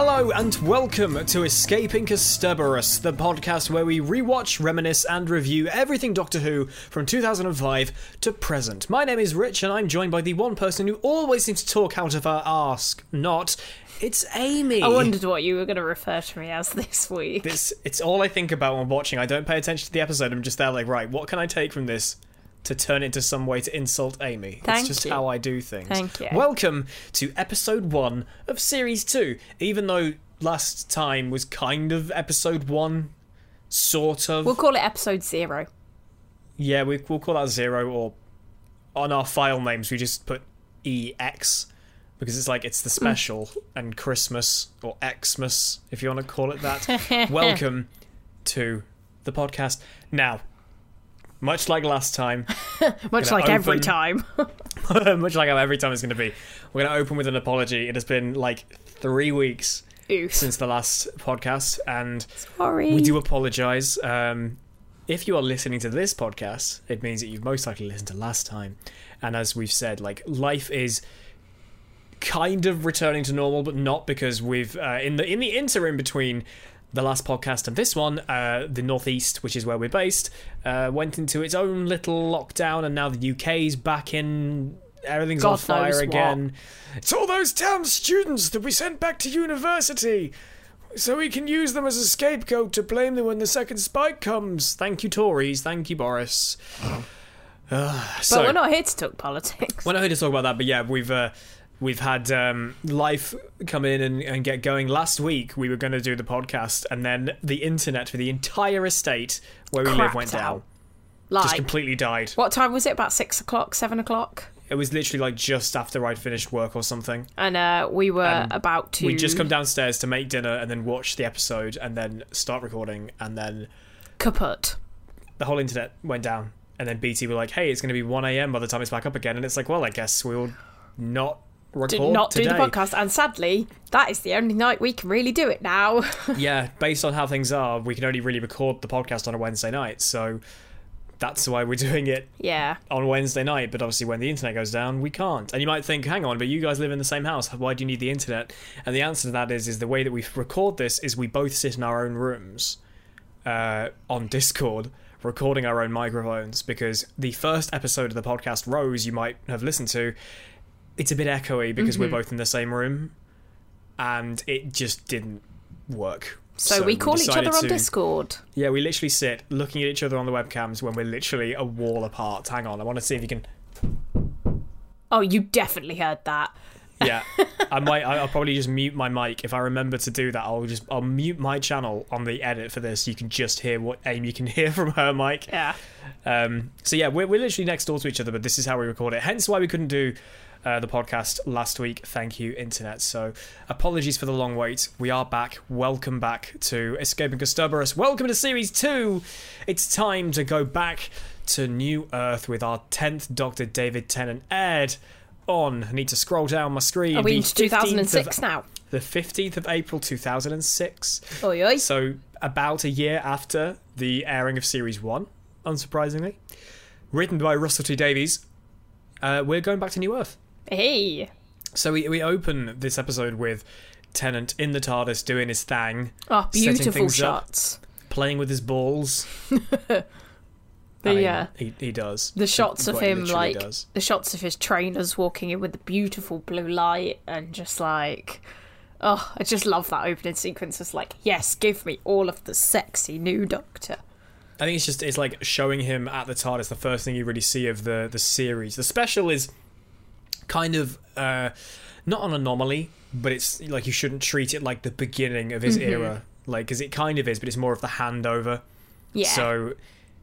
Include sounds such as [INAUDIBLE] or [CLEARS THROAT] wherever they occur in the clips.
Hello and welcome to Escaping Casterbarus, the podcast where we rewatch, reminisce, and review everything Doctor Who from 2005 to present. My name is Rich, and I'm joined by the one person who always seems to talk out of her ask. Not, it's Amy. I wondered what you were going to refer to me as [LAUGHS] this week. This, it's all I think about when watching. I don't pay attention to the episode. I'm just there, like, right, what can I take from this? To turn into some way to insult Amy. Thank it's just you. how I do things. Thank you. Welcome to episode one of series two. Even though last time was kind of episode one, sort of. We'll call it episode zero. yeah, we, we'll call that zero, or on our file names we just put EX because it's like it's the mm. special and Christmas or Xmas if you want to call it that. [LAUGHS] Welcome to the podcast. Now, much like last time, [LAUGHS] Much like every time. [LAUGHS] [LAUGHS] much like how every time it's going to be, we're going to open with an apology. It has been like three weeks Oof. since the last podcast, and Sorry. we do apologize. Um, if you are listening to this podcast, it means that you've most likely listened to last time. And as we've said, like life is kind of returning to normal, but not because we've uh, in the in the interim between the last podcast and this one, uh, the northeast, which is where we're based, uh, went into its own little lockdown, and now the UK's back in. Everything's on fire knows what. again. It's all those damn students that we sent back to university so we can use them as a scapegoat to blame them when the second spike comes. Thank you, Tories. Thank you, Boris. Uh, but we're not here to talk politics. we're not here to talk about that, but yeah, we've uh, we've had um, life come in and, and get going. Last week, we were going to do the podcast, and then the internet for the entire estate where we live went down. out. like, Just completely died. what time was it? About six o'clock, seven o'clock? It was literally like just after I'd finished work or something. And uh, we were about to. We just come downstairs to make dinner and then watch the episode and then start recording and then kaput. the whole internet went down. And then BT were like, "Hey, it's going to be 1 a.m. by the time it's back up again." And it's like, "Well, I guess we'll not record Did not today." do the podcast. And sadly, that is the only night we can really do it now. [LAUGHS] yeah, based on how things are, we can only really record the podcast on a Wednesday night. So that's why we're [LAUGHS] doing it yeah. on Wednesday night. But obviously, when the internet goes down, we can't. And you might think, "Hang on, but you guys live in the same house. Why do you need the internet?" And the answer to that is, is the way that we record this is we both sit in our own rooms uh, on Discord. Recording our own microphones because the first episode of the podcast, Rose, you might have listened to, it's a bit echoey because we're both in the same room, and it just didn't work. So, we call each other on to- Discord. Yeah, we literally sit looking at each other on the webcams when we're literally a wall apart. Hang on, I want to see if you can. Oh, you definitely heard that. Yeah, [LAUGHS] I might. I'll probably just mute my mic if I remember to do that. I'll just I'll mute my channel on the edit for this. You can just hear what Amy can [LAUGHS] hear from her mic. Yeah. Um, so yeah, we're, we're literally next door to each other, but this is how we record it. Hence why we couldn't do uh, the podcast last week. Thank you, internet. So apologies for the long wait. We are back. Welcome back to Escaping Casterbarus. Welcome to series two. It's time to go back to New Earth with our tenth Doctor David Tennant aired on. I need to scroll down my screen. Are we into 15th of 2006 now? the 15th of April 2006. Oi, oi. So, about a year after the airing of Series 1, unsurprisingly. Written by Russell T Davies, uh, we're going back to New Earth. Hey. So, we, we open this episode with Tennant in the TARDIS doing his thing, Oh, beautiful things up. shots. playing with his balls. [LAUGHS] The I mean, uh, he, he does. the shots He of him like does. the shots of his trainers walking in with the beautiful blue light and just like oh i just love that opening sequence it's like yes give me all of the sexy new doctor I think it's just it's like showing him at the TARDIS. The first thing you really see of the the series. The special is kind of uh, not an anomaly, but it's like you shouldn't treat it like the beginning of his Mm-hmm. era, like because it kind of is, but it's more of the handover. yeah. So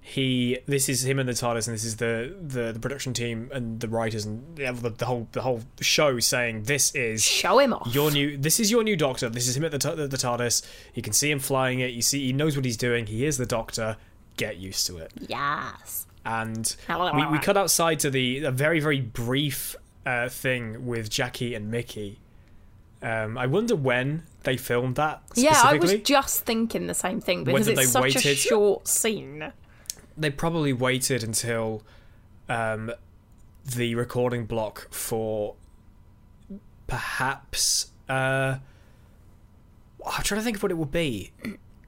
he, this is him and the TARDIS, and this is the the, the production team and the writers and the, the whole the whole show saying this is show him off. your new this is your new doctor. This is him at the, t- the tardis. You can see him flying it. You see he knows what he's doing. He is the doctor. Get used to it. Yes. And we, we cut outside to the a very very brief uh, thing with jackie and mickey. Um, i wonder when they filmed that yeah i was just thinking the same thing because Whether it's such a waited- short scene. They probably waited until um, the recording block for perhaps uh, i'm trying to think of what it would be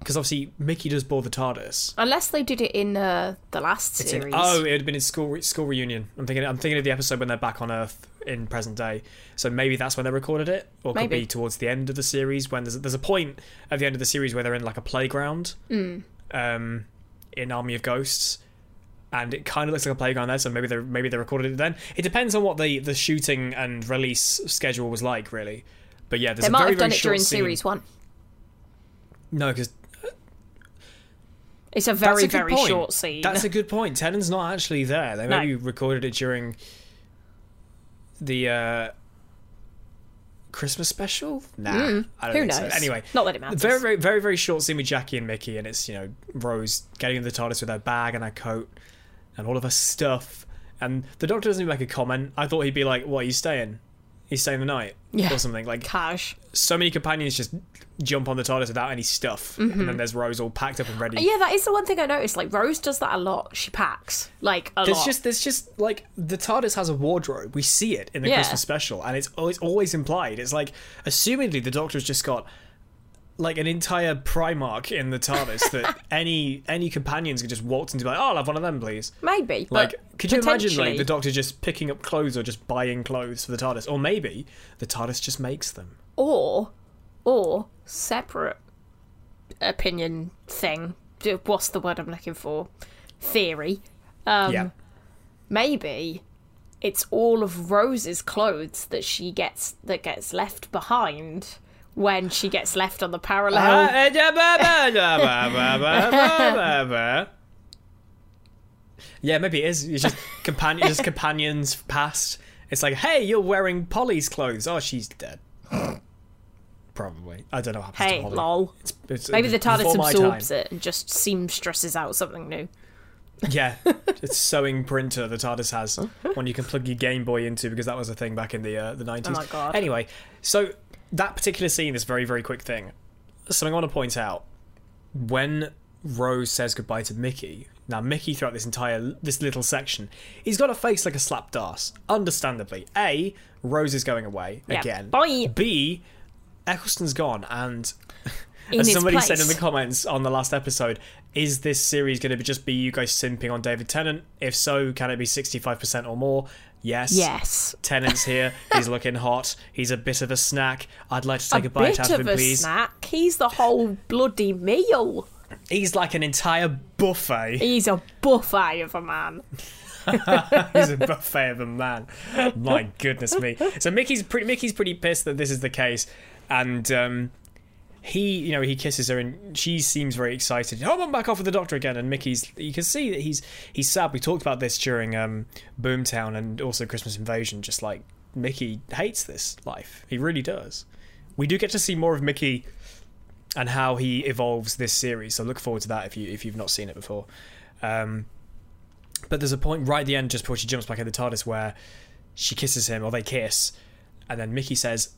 because obviously mickey does board the tardis unless they did it in uh, the last It's in- series oh, it would have been in school re- school reunion. I'm thinking. I'm thinking of the episode when they're back on Earth in present day. So maybe that's when they recorded it, or could be towards the end of the series when there's there's a point at the end of the series where they're in like a playground, Mm. um, in Army of Ghosts, and it kind of looks like a playground there. So maybe they maybe they recorded it then. It depends on what the the shooting and release schedule was like, really. But yeah, there's they a might very have done it during scene. series one No, because it's a very a very point. short scene That's a [LAUGHS] good point. Tennant's not actually there. They No. maybe recorded it during the uh, Christmas special. Nah, I don't who think so. knows? Anyway, Not that it matters. Very, very, very, very short scene with Jackie and Mickey, and it's you know Rose getting in the TARDIS with her bag and her coat and all of her stuff, and the Doctor doesn't even make a comment. I thought he'd be like, "What? Are you staying? He's staying the night?" Yeah. or something like cash so many companions just jump on the TARDIS without any stuff, and then there's Rose all packed up and ready. Mm-hmm. Yeah, that is the one thing I noticed. Like Rose does that a lot. She packs like a There's lot. just there's just like the TARDIS has a wardrobe. We see it in the Yeah. Christmas special, and it's always always implied. It's like assumedly the Doctor's just got like an entire Primark in the TARDIS that [LAUGHS] any any companions could just waltz into like, oh, I'll have one of them, please. maybe. Like, could you imagine like the Doctor just picking up clothes or just buying clothes for the TARDIS, or maybe the TARDIS just makes them. or or separate opinion thing? What's the word I'm looking for? Theory. Um, yeah, Maybe it's all of Rose's clothes that she gets that gets left behind when she gets left on the parallel. yeah, maybe it is. It's just companion, just companions past. It's like, hey, you're wearing Polly's clothes. Oh, she's dead. Probably. I don't know what happens hey, to Polly. lol. It's, it's, uh, Maybe the TARDIS absorbs it and just seamstresses out something new. Yeah, [LAUGHS] it's sewing printer the TARDIS has one you can plug your Game Boy into because that was a thing back in the uh, the nineties. Oh my God. Anyway, so that particular scene, this very very quick thing, something I want to point out when Rose says goodbye to Mickey. Now Mickey throughout this entire this little section, he's got a face like a slapped ass. Understandably, a Rose is going away Yeah. again. Bye. B Eccleston's gone and. [LAUGHS] In As somebody place. said in the comments on the last episode, is this series going to be just be you guys simping on David Tennant? If so, can it be 65% or more? Yes. Yes. Tennant's here. He's looking [LAUGHS] hot. He's a bit of a snack. I'd like to take a, a bite out of of him, a please. snack. He's the whole bloody meal. He's like an entire buffet. He's a buffet of a man. [LAUGHS] He's a [LAUGHS] buffet of a man. My goodness me. So Mickey's pretty Mickey's pretty pissed that this is the case, and um, he, you know, he kisses her and she seems very excited. Oh, I'm back off with the doctor again. And Mickey's, you can see that he's he's sad. We talked about this during um, Boomtown and also Christmas Invasion. Just like Mickey hates this life, he really does. We do get to see more of Mickey and how he evolves this series. So look forward to that if you if you've not seen it before. Um, but there's a point right at the end, just before she jumps back in the TARDIS, where she kisses him or they kiss, and then Mickey says,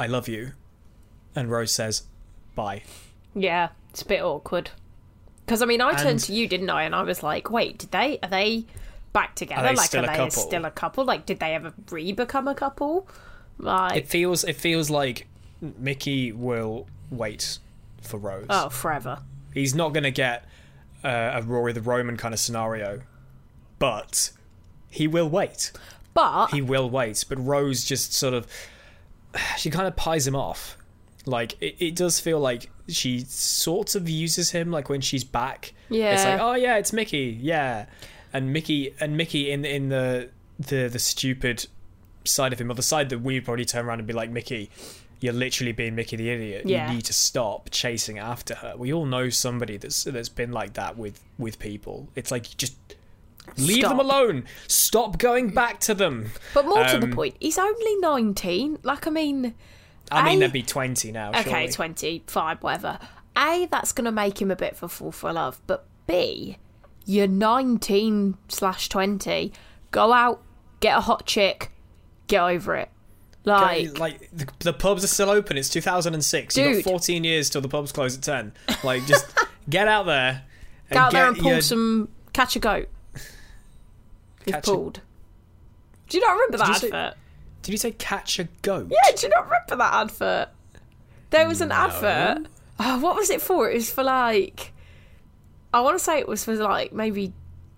"I love you," and Rose says, "Bye." Yeah, it's a bit awkward. Because I mean, I turned And- to you, didn't I? And I was like, "Wait, did they? Are they back together? they like, still are a they couple? still a couple? Like, did they ever re-become a couple? Like, It feels it feels like Mickey will wait for Rose. oh, forever. He's not going to get uh, a Rory the Roman kind of scenario, but he will wait. But He will wait. But Rose just sort of [SIGHS] she kind of pies him off. Like it, it does feel like she sort of uses him like when she's back. Yeah. It's like, oh yeah, it's Mickey, yeah. And Mickey and Mickey in in the the the stupid side of him, or the side that we'd probably turn around and be like, Mickey, you're literally being Mickey the idiot. Yeah. You need to stop chasing after her. We all know somebody that's that's been like that with with people. It's like just leave them alone. Stop going back to them. but more to the Um, point, he's only nineteen. Like, I mean, I mean, there'd be twenty now. okay, surely. twenty, fine, whatever. A, that's gonna make him a bit a fool for love. But B, you're nineteen slash twenty. Go out, get a hot chick, get over it. Like, like the, the pubs are still open. It's 2006. You've got 14 years till the pubs close at 10. Like, just [LAUGHS] get out there. Go out there and pull your- some catch a goat. [LAUGHS] You've Catch a- pulled. Do you not remember Did that advert? Did you say catch a goat? Yeah, do you not remember that advert? There was an advert. Oh, what was it for? It was for like I want to say it was for like maybe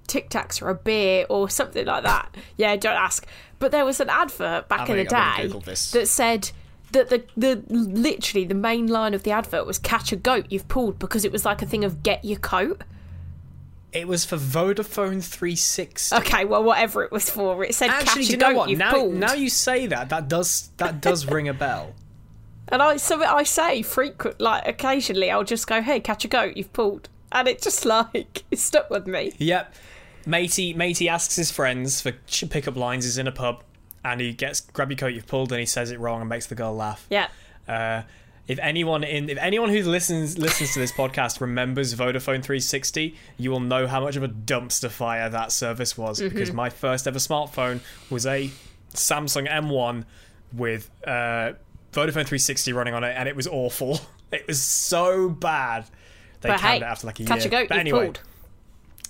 Tic Tacs or a beer or something like that. Yeah, don't ask. But there was an advert back I'm in the gonna- I'm day this. that said that the the literally the main line of the advert was "catch a goat you've pulled" because it was like a thing of get your coat. It was for Vodafone 360. Okay, well, whatever it was for, it said Actually, "catch a you know goat what? you've Now, pulled." now you say that, that does that does ring a bell. [LAUGHS] And I so I say frequent, like occasionally, I'll just go, "Hey, catch a goat you've pulled," and it just [LAUGHS] like it stuck with me. Yep. Matey, Matey asks his friends for pickup lines. He's in a pub, and he gets grab your coat you've pulled, and he says it wrong and makes the girl laugh. Yeah, Uh, if anyone in if anyone who listens listens to this podcast remembers Vodafone 360, you will know how much of a dumpster fire that service was because my first ever smartphone was a Samsung M1 with uh, Vodafone 360 running on it, and it was awful. [LAUGHS] It was so bad. They but canned hey, it after like a catch year. a goat but anyway, pulled.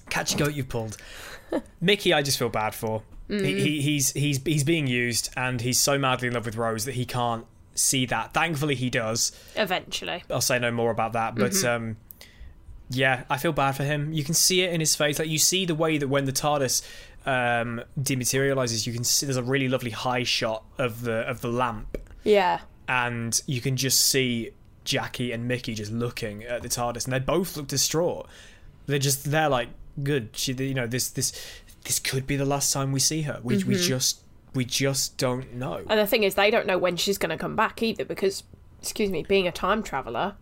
catch a goat you've pulled. [LAUGHS] Mickey, I just feel bad for. Mm-hmm. He, he, he's he's he's being used, and he's so madly in love with Rose that he can't see that. Thankfully, he does. Eventually, I'll say no more about that, but Mm-hmm. um, yeah, I feel bad for him. You can see it in his face. Like you see the way that when the TARDIS um, dematerializes, you can see there's a really lovely high shot of the of the lamp, yeah, and you can just see Jackie and Mickey just looking at the TARDIS, and they both look distraught. They're just they're like, good. She, you know, this this this could be the last time we see her. We we just we just don't know. And the thing is, they don't know when she's going to come back either because, excuse me, being a time traveler,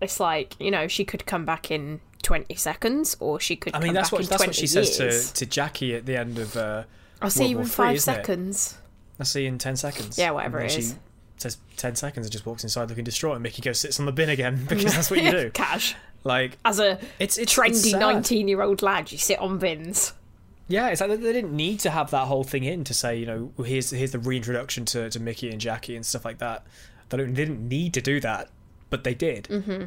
it's like you know she could come back in twenty seconds or she could. I mean, come that's back what that's 20 what she says to to Jackie at the end of. Uh, I'll see World you War in five seconds. I'll see you in 10 seconds. Yeah, whatever And it then is. She says 10 seconds and just walks inside looking distraught, and Mickey goes sits on the bin again [LAUGHS] because that's what you do. Cash. Like, As a It's- it's- trendy nineteen-year-old lad, you sit on bins. Yeah, it's like they- didn't need to have that whole thing in to say, you know, here's here's the reintroduction to, to Mickey and Jackie and stuff like that. They, don't, they didn't need to do that, but they did. Mm-hmm.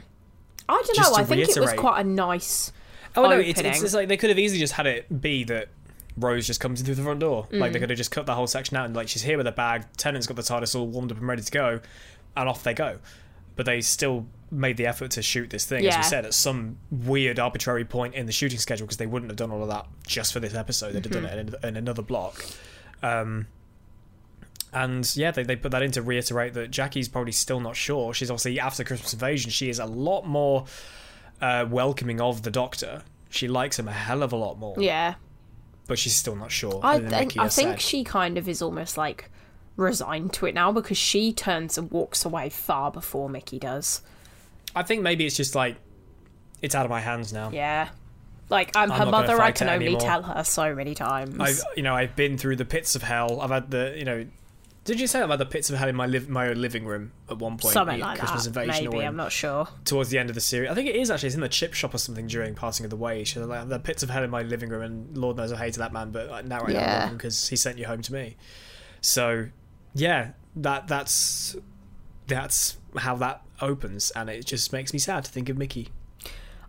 I don't Just know. I think it was quite a nice. Oh, no, it's, it's, it's like they could have easily just had it be that Rose just comes in through the front door. Like, Mm. they could have just cut that whole section out and, like, she's here with a bag, Tennant's got the TARDIS all warmed up and ready to go, and off they go. But they still made the effort to shoot this thing, as Yeah. we said, at some weird arbitrary point in the shooting schedule because they wouldn't have done all of that just for this episode. They'd have done it in, in another block. Um, and yeah, they, they put that in to reiterate that Jackie's probably still not sure. She's obviously, after Christmas Invasion, she is a lot more uh, welcoming of the Doctor. She likes him a hell of a lot more, Yeah, but she's still not sure. I And then think Mickey I has think said- she kind of is almost like resigned to it now because she turns and walks away far before Mickey does. I think maybe it's just like it's out of my hands now. Yeah, like I'm, I'm her mother. I can only anymore. tell her so many times. I've you know I've been through the pits of hell. I've had the you know. Did you say I've had the pits of hell in my live my own living room at one point? Something like Christmas that. Invasion Maybe I'm not sure. towards the end of the series. I think it is actually. It's in the chip shop or something during passing of the way. She's like, the pits of hell in my living room, and Lord knows I hated that man, but now I Yeah. love him because he sent you home to me. So, yeah, that that's that's how that opens, and it just makes me sad to think of Mickey.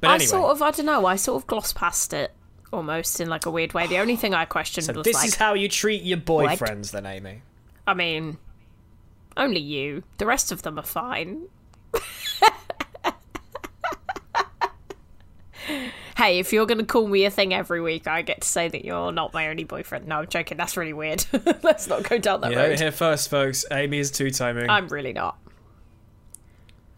But I anyway, sort of, I don't know, I sort of glossed past it almost in like a weird way. The only thing I questioned so was this like, is how you treat your boyfriends, then, Amy. I mean, only you. The rest of them are fine. [LAUGHS] hey, if you're going to call me a thing every week, I get to say that you're not my only boyfriend. No, I'm joking. That's really weird. [LAUGHS] Let's not go down that You road. here first, folks. Amy is two timing. I'm really not.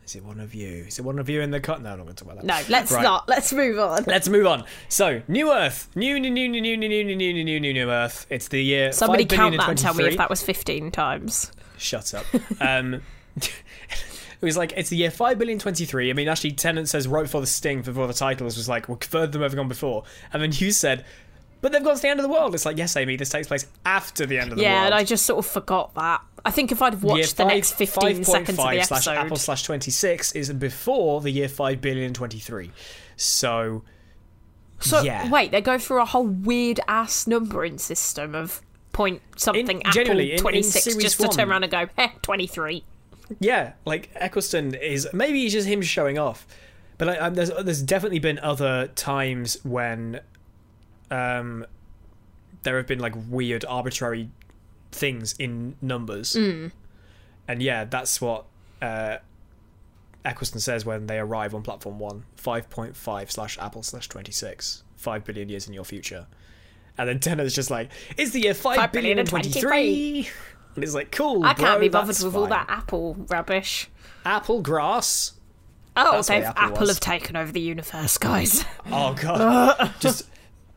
Is it one of you? Is it one of you in the cut? No, I'm not going to talk about that. No, let's Right. not. Let's move on. Let's move on. So, New Earth, new, new, new, new, new, new, new, new, new, new, new, Earth. It's the year. Somebody 5 billion count that and tell me if that was 15 times. Shut up. [LAUGHS] Um, [LAUGHS] was like it's the year five billion twenty three. I mean, actually, Tennant says right before the sting, before the titles was like, "We're further than we've ever gone before," and then you said, "But they've got to the end of the world." It's like, yes, Amy, this takes place after the end of the Yeah, world. Yeah, and I just sort of forgot that. I think if I'd Year watched the five- next 15 seconds of the 5.5 slash episode. Apple slash twenty six is before the year five billion twenty three. So So Yeah. wait, they go through a whole weird ass numbering system of point something Apple in- six series just to turn around and go, eh, twenty three. Yeah, like Eccleston is maybe it's just him showing off, but I, I, there's there's definitely been other times when, um, there have been like weird arbitrary things in numbers, and yeah, that's what uh, Eccleston says when they arrive on platform one, five point five slash Apple slash twenty six, five billion years in your future, and then Tennant's just like, it's the year five Five billion billion and twenty three. And it's like, cool. I can't bro, be bothered with all that Apple rubbish. apple grass. Oh, That's they've Apple Apple, have taken over the universe, guys. [LAUGHS] Oh god, [LAUGHS] just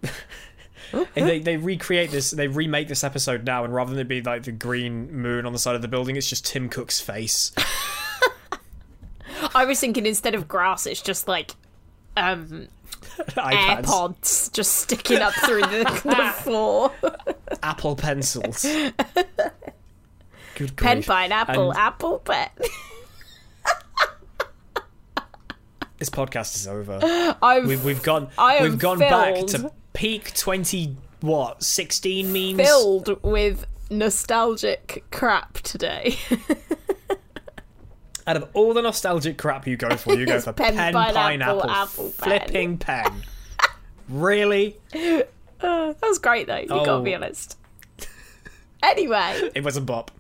[LAUGHS] and they they recreate this. They remake this episode now, and rather than it be like the green moon on the side of the building, it's just Tim Cook's face. I was thinking instead of grass, it's just like um, iPads, AirPods just sticking up through the, the floor. Apple pencils. Good Pen grief. pineapple, And apple pen. This podcast is over. I've We've we've gone we've gone back to peak twenty what sixteen memes. filled with nostalgic crap today. [LAUGHS] Out of all the nostalgic crap you go for, you go for pen, pen, pineapple, pineapple, apple, pen. flipping pen. [LAUGHS] really? that was great though, you gotta Oh. be honest. Anyway, It was a bop.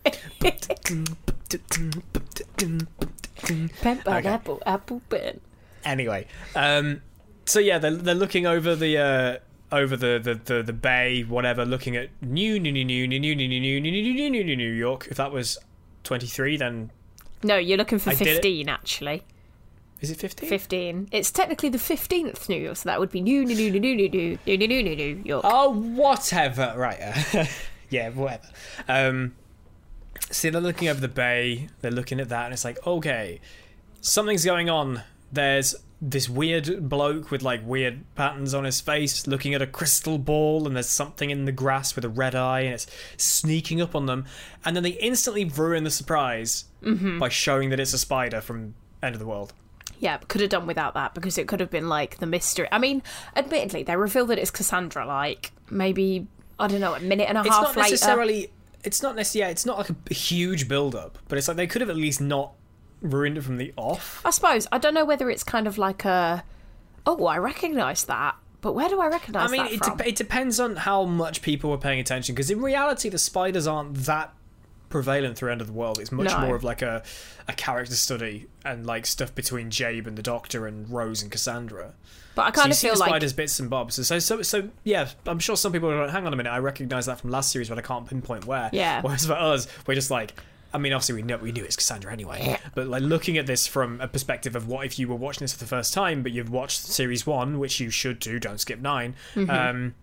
pen, pineapple, apple pen. anyway, um, so yeah, they're they're looking over the uh, over the, the, the, the bay, whatever, looking at new new new new new new new new new new new new new York. If that was twenty three, then No, you're looking for 15 actually. is it fifteen? 15. It's technically the 15th New York, so that would be new, new, new, new, new, new, new, new, new, new, new, New York. Oh, whatever. Right. Yeah, whatever. Um, see, they're looking over the bay. They're looking at that, and it's like, okay, something's going on. There's this weird bloke with like weird patterns on his face looking at a crystal ball, and there's something in the grass with a red eye, and it's sneaking up on them. And then they instantly ruin the surprise by showing that it's a spider from End of the World. Yeah, could have done without that because it could have been like the mystery. I mean, admittedly, they reveal that it's Cassandra like maybe, I don't know, a minute and a half later. it's half not later. necessarily it's not necessarily yeah, it's not like a huge build up but it's like they could have at least not ruined it from the off I suppose. I don't know whether it's kind of like a, oh, I recognise that, but where do I recognise i mean it, de- it depends on how much people were paying attention because in reality the spiders aren't that prevalent through end of the world it's much No. more of like a, a character study and like stuff between jabe and the doctor and rose and cassandra but I so kind you of see feel the like spiders bits and bobs so so so yeah i'm sure some people are like hang on a minute i recognize that from last series but i can't pinpoint where Yeah. whereas for us we're just like I mean, obviously we know we knew it's Cassandra anyway, but like looking at this from a perspective of what if you were watching this for the first time, but you've watched series one, which you should do. Don't skip 9 Um,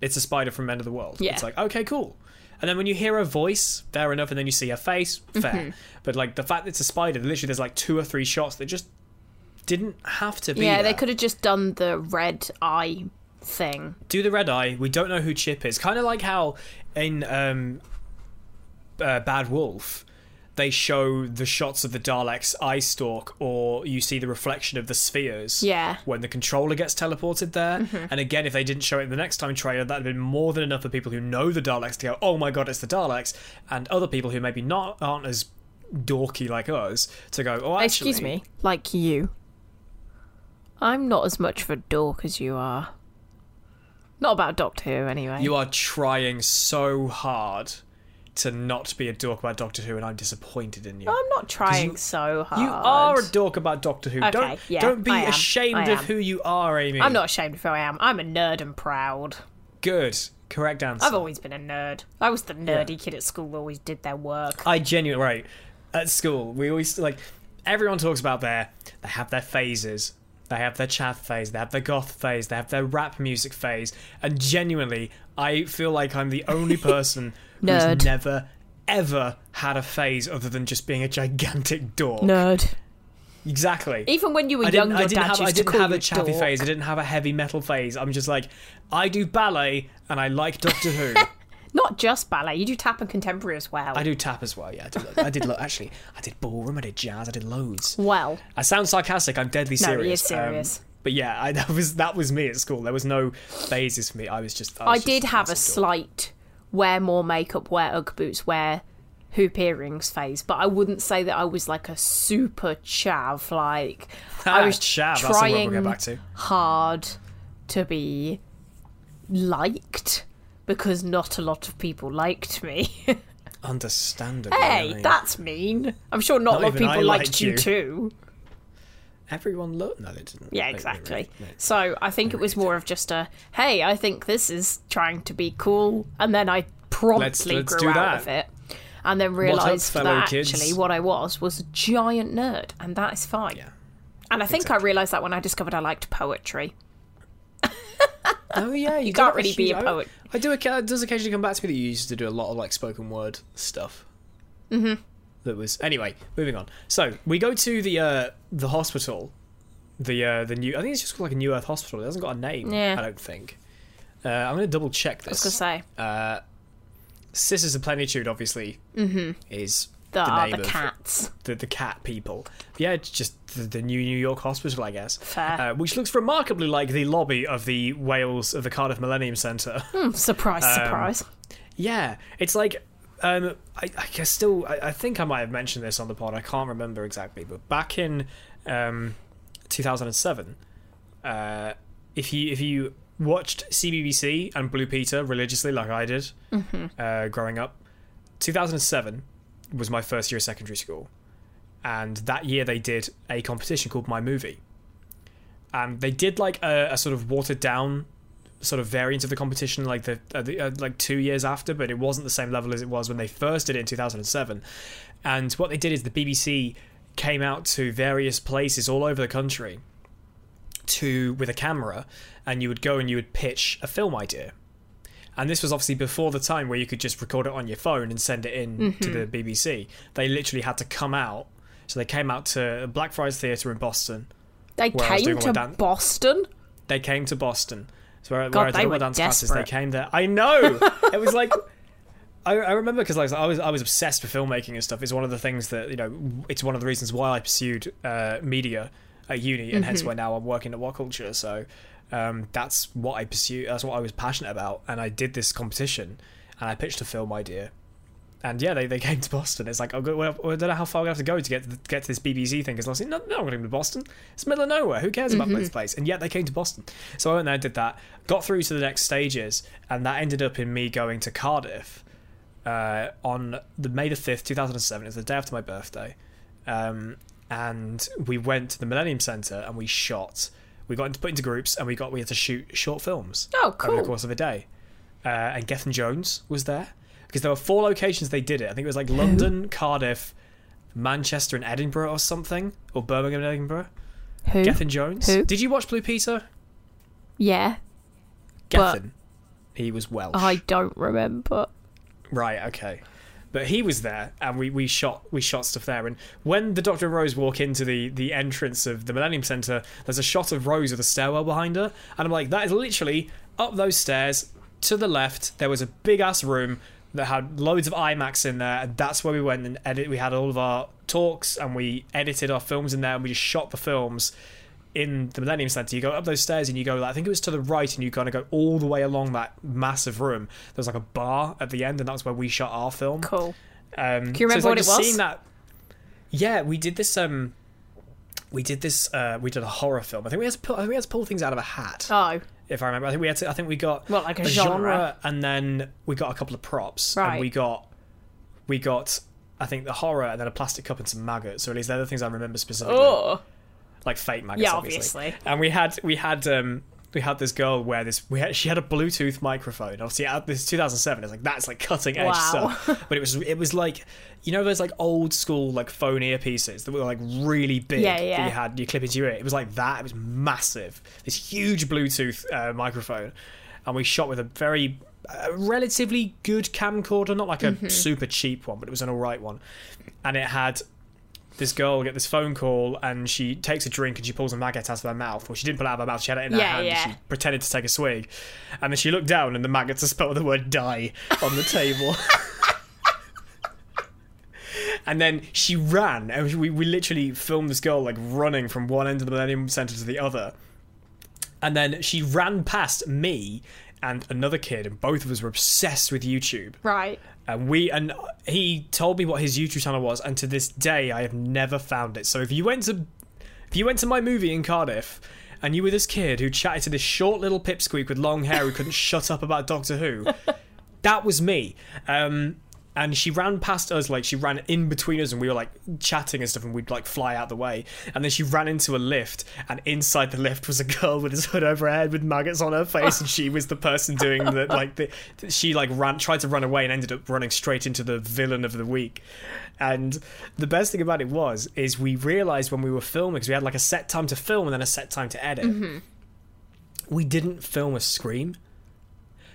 it's a spider from End of the World. Mm-hmm. Yeah. It's like okay, cool. And then when you hear a voice, fair enough, and then you see her face, fair. Mm-hmm. But like the fact that it's a spider, literally, there's like two or three shots that just didn't have to be. yeah, they could have just done the red eye thing. do the red eye. We don't know who Chip is. Kind of like how in um, uh, Bad Wolf, they show the shots of the Daleks' eye stalk, or you see the reflection of the spheres. Yeah. When the controller gets teleported there. And again, if they didn't show it in the next time trailer, that'd have been more than enough for people who know the Daleks to go, "Oh my god, it's the Daleks," and other people who maybe not aren't as dorky like us to go. Oh, actually, Excuse me, like you. I'm not as much of a dork as you are. Not about Doctor Who, anyway. You are trying so hard to not be a dork about Doctor Who, and I'm disappointed in you. I'm not trying you- so hard. You are a dork about Doctor Who. Okay, don't yeah, don't be ashamed of who you are, Amy. I'm not ashamed of who I am. I'm a nerd and proud. good. Correct answer. I've always been a nerd. I was the nerdy kid at school that always did their work. I genuinely right at school. We always like everyone talks about their they have their phases. They have their chath phase. They have their goth phase. They have their rap music phase. And genuinely, I feel like I'm the only [LAUGHS] person Nerd. who's never ever had a phase other than just being a gigantic dork. Nerd. Exactly. Even when you were I didn't, young, I didn't dad have, used I to didn't call have you a chappy dork. phase. I didn't have a heavy metal phase. I'm just like, I do ballet and I like Doctor Who. [LAUGHS] Not just ballet. You do tap and contemporary as well. I do tap as well. Yeah, I did. I did. lo- Actually, I did ballroom. I did jazz. I did loads. Well, I sound sarcastic. I'm deadly No, serious. he is serious. Um, but yeah, I, [LAUGHS] that was that was me at school. There was no phases for me. I was just. I, was I just did have a slight wear more makeup, wear Ugg boots, wear hoop earrings phase, but I wouldn't say that I was like a super chav. Like I Ah, was chav, that's the word we'll trying get back to. hard to be liked because not a lot of people liked me. [LAUGHS] Understandable. hey, right? that's mean. I'm sure not, Not a lot of people liked liked you too. everyone looked. No, they didn't. Yeah, exactly. really- no. So I think it was more of just a, hey, I think this is trying to be cool, and then I promptly Let's- let's grew out that. of it, and then realised that kids? actually what I was was a giant nerd, and that is fine. Yeah. And I think I realised that when I discovered I liked poetry. [LAUGHS] Oh yeah, you, can't really be a poet. I, I do. It does occasionally come back to me that you used to do a lot of like spoken word stuff. Mm-hmm. That was anyway. Moving on. So we go to the uh the hospital. The uh the new. I think it's just called like a New Earth Hospital. It hasn't got a name. Yeah. I don't think. Uh, I'm gonna double check this. I was gonna say Uh, Sisters of Plenitude obviously is the, the are the cats. the, the cat people. Yeah, it's just the, the new New York hospital, I guess. Fair. Uh, which looks remarkably like the lobby of the Wales of the Cardiff Millennium Centre. [LAUGHS] Hmm, surprise, Um, surprise. Yeah, it's like um, I, I guess still. I, I think I might have mentioned this on the pod. I can't remember exactly, but back in um, 2007, uh, if you if you watched CBBC and Blue Peter religiously, like I did, uh, growing up, 2007 was my first year of secondary school, and that year they did a competition called My Movie, and they did like a, a sort of watered down sort of variant of the competition like the, uh, the uh, like two years after but it wasn't the same level as it was when they first did it in 2007 and what they did is the bbc came out to various places all over the country to with a camera and you would go and you would pitch a film idea and this was obviously before the time where you could just record it on your phone and send it in to the bbc they literally had to come out so they came out to Blackfriars Theatre in Boston. They where I was came to dan- Boston. They came to Boston. So where, God, where I they did all my were dance classes, they came there. I know. [LAUGHS] it was like I, I remember because like I was I was obsessed with filmmaking and stuff. It's one of the things that you know. It's one of the reasons why I pursued uh, media at uni, and hence why now I'm working at What Culture. So um, that's what I pursue. That's what I was passionate about, and I did this competition, and I pitched a film idea. And yeah, they, they [LAUGHS] came to Boston. It's like, oh, go- well, I don't know how far we have to go to get to, get to this BBC thing. Because I was like, no, no, I'm going to Boston. It's the middle of nowhere. Who cares about this place? And yet they came to Boston. So I went there, and did that, got through to the next stages, and that ended up in me going to Cardiff uh, on the May the fifth, two thousand and seven. It's the day after my birthday, um, and we went to the Millennium Centre and we shot. We got into put into groups and we got we had to shoot short films Oh, over the course of a day. Uh, and Gethin Jones was there because there were four locations they did it. I think it was like London, Cardiff, Manchester, and Edinburgh or something, or Birmingham and Edinburgh. Who? Gethin Jones. Who? Did you watch Blue Peter? Yeah, Gethin. he was Welsh. I don't remember. Right, okay. But he was there, and we, we shot we shot stuff there. And when the Doctor and Rose walk into the, the entrance of the Millennium Centre, there's a shot of Rose with a stairwell behind her, and I'm like, that is literally up those stairs to the left. There was a big ass room that had loads of IMAX in there, and that's where we went and edit. We had all of our talks, and we edited our films in there, and we just shot the films in the Millennium Centre, you go up those stairs and you go, like, I think it was to the right, and you kind of go all the way along that massive room. There's like a bar at the end, and that's where we shot our film. Cool. Um, Can you remember so what it was? Seeing that, Yeah, we did this. Um, we did this. Uh, we did a horror film. I think we had to pull. I think we had to pull things out of a hat. Oh, if I remember. I think we had to. I think we got well, like a genre? and then we got a couple of props, Right. and we got we got. I think the horror and then a plastic cup and some maggots, or at least they're the things I remember specifically. oh, like fake maggots, Yeah, obviously. obviously. And we had we had um we had this girl wear this. We had, she had a Bluetooth microphone. Obviously, at this is 2007. It's like that's like cutting edge Wow. stuff. [LAUGHS] But it was it was like you know those like old school like phone earpieces that were like really big. Yeah, That yeah. you had you clip into your ear. It was like that. It was massive. This huge Bluetooth uh, microphone, and we shot with a very uh, relatively good camcorder, not like a Mm-hmm. super cheap one, but it was an alright one, and it had this girl will get this phone call and she takes a drink and she pulls a maggot out of her mouth. Well, she didn't pull it out of her mouth, she had it in her Yeah, hand. yeah. And she pretended to take a swig. And then she looked down and the maggots had spelled the word die on the table. [LAUGHS] and then she ran and we, we literally filmed this girl like running from one end of the Millennium Centre to the other. And then she ran past me and another kid, and both of us were obsessed with YouTube right. And we and he told me what his YouTube channel was, and to this day I have never found it. So if you went to if you went to my movie in Cardiff and you were this kid who chatted to this short little pipsqueak with long hair who couldn't [LAUGHS] shut up about Doctor Who, that was me. Um, and she ran past us like she ran in between us and we were like chatting and stuff and we'd like fly out the way. And then she ran into a lift and inside the lift was a girl with his hood over her head with maggots on her face and she was the person doing the [LAUGHS] like the she like ran tried to run away and ended up running straight into the villain of the week. And the best thing about it was is we realized when we were filming because we had like a set time to film and then a set time to edit mm-hmm. we didn't film a scream.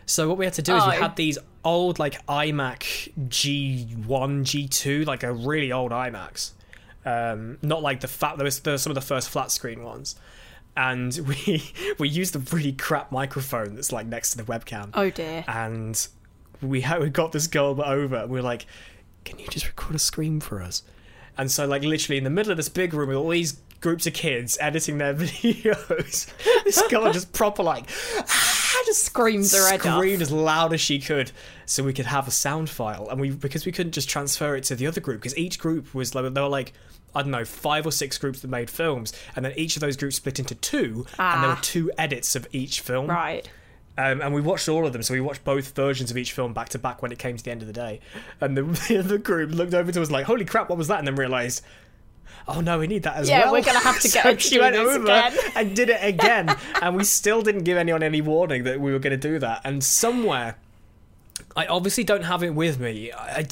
So what we had to do is we Oh. had these old like iMac G1, G2, like a really old iMacs. Um, not like the fat. There was, there were some of the first flat screen ones, and [LAUGHS] we we used a really crap microphone that's like next to the webcam. Oh dear. And we had, we got this girl over. And we were like, "Can you just record a scream for us?" And so, like, literally in the middle of this big room with all these groups of kids editing their [LAUGHS] videos, this girl just proper like [LAUGHS] just screamed her head off. screamed as loud as she could so we could have a sound file and we because we couldn't just transfer it to the other group because each group was like there were like I don't know five or six groups that made films and then each of those groups split into two and there were Ah. two edits of each film Right. um, and we watched all of them, so we watched both versions of each film back to back when it came to the end of the day. And the, [LAUGHS] the other group looked over to us like, "Holy crap, what was that?" And then realised, "Oh no, we need that as Yeah, well." we're gonna have to [LAUGHS] get so she went over again. and did it [LAUGHS] again, and we still didn't give anyone any warning that we were going to do that. And somewhere. I obviously don't have it with me. I,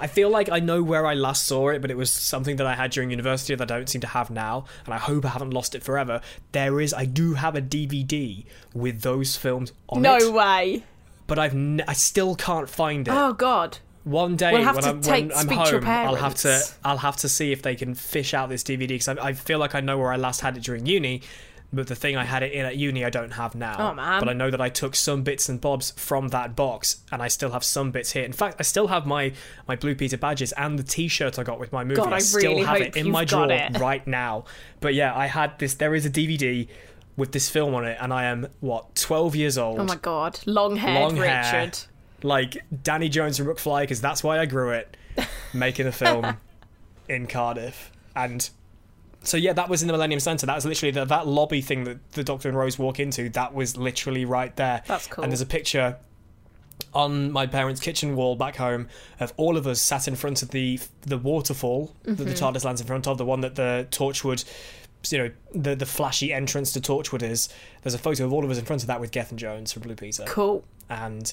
I, feel like I know where I last saw it, but it was something that I had during university that I don't seem to have now, and I hope I haven't lost it forever. There is, I do have a DVD with those films on No it, way. but I've n- I still can't find it. Oh god. One day We'll have when to I'm, take- when I'm speak to your home, I'll have to. I'll have to see if they can fish out this DVD because I, I feel like I know where I last had it during uni. But the thing I had it in at uni, I don't have now. Oh, man. But I know that I took some bits and bobs from that box, and I still have some bits here. In fact, I still have my my Blue Peter badges and the T-shirt I got with my movie. God, I still really have it in my drawer it. [LAUGHS] right now. But yeah, I had this. There is a DVD with this film on it, and I am what 12 years old Oh my god. Long haired long hair, Richard. like Danny Jones and McFly, because that's why I grew it, [LAUGHS] making a film in Cardiff. And so yeah, that was in the Millennium Centre. That was literally the, that lobby thing that the Doctor and Rose walk into. That was literally right there. That's cool. And there's a picture on my parents' kitchen wall back home of all of us sat in front of the the waterfall that Mm-hmm. the TARDIS lands in front of, the one that the Torchwood, you know, the the flashy entrance to Torchwood is. There's a photo of all of us in front of that with Gethin Jones from Blue Peter Cool. and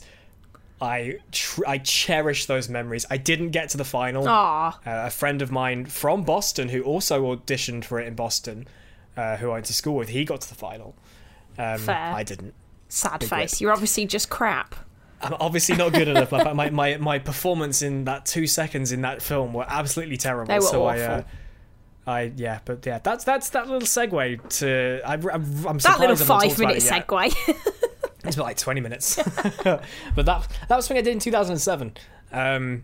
I tr- I cherish those memories. I didn't get to the final. Uh, a friend of mine from Boston who also auditioned for it in Boston, uh, who I went to school with, he got to the final. Um, Fair. I didn't. Sad Big face. rip. You're obviously just crap. I'm obviously not good enough. My, my my my performance in that two seconds in that film were absolutely terrible. They were so I, uh, awful. I yeah, but yeah, that's that's that little segue to. I, I'm, I'm That little I've not talked five minute segue. [LAUGHS] It's been like 20 minutes. [LAUGHS] but that that was something I did in 2007 um,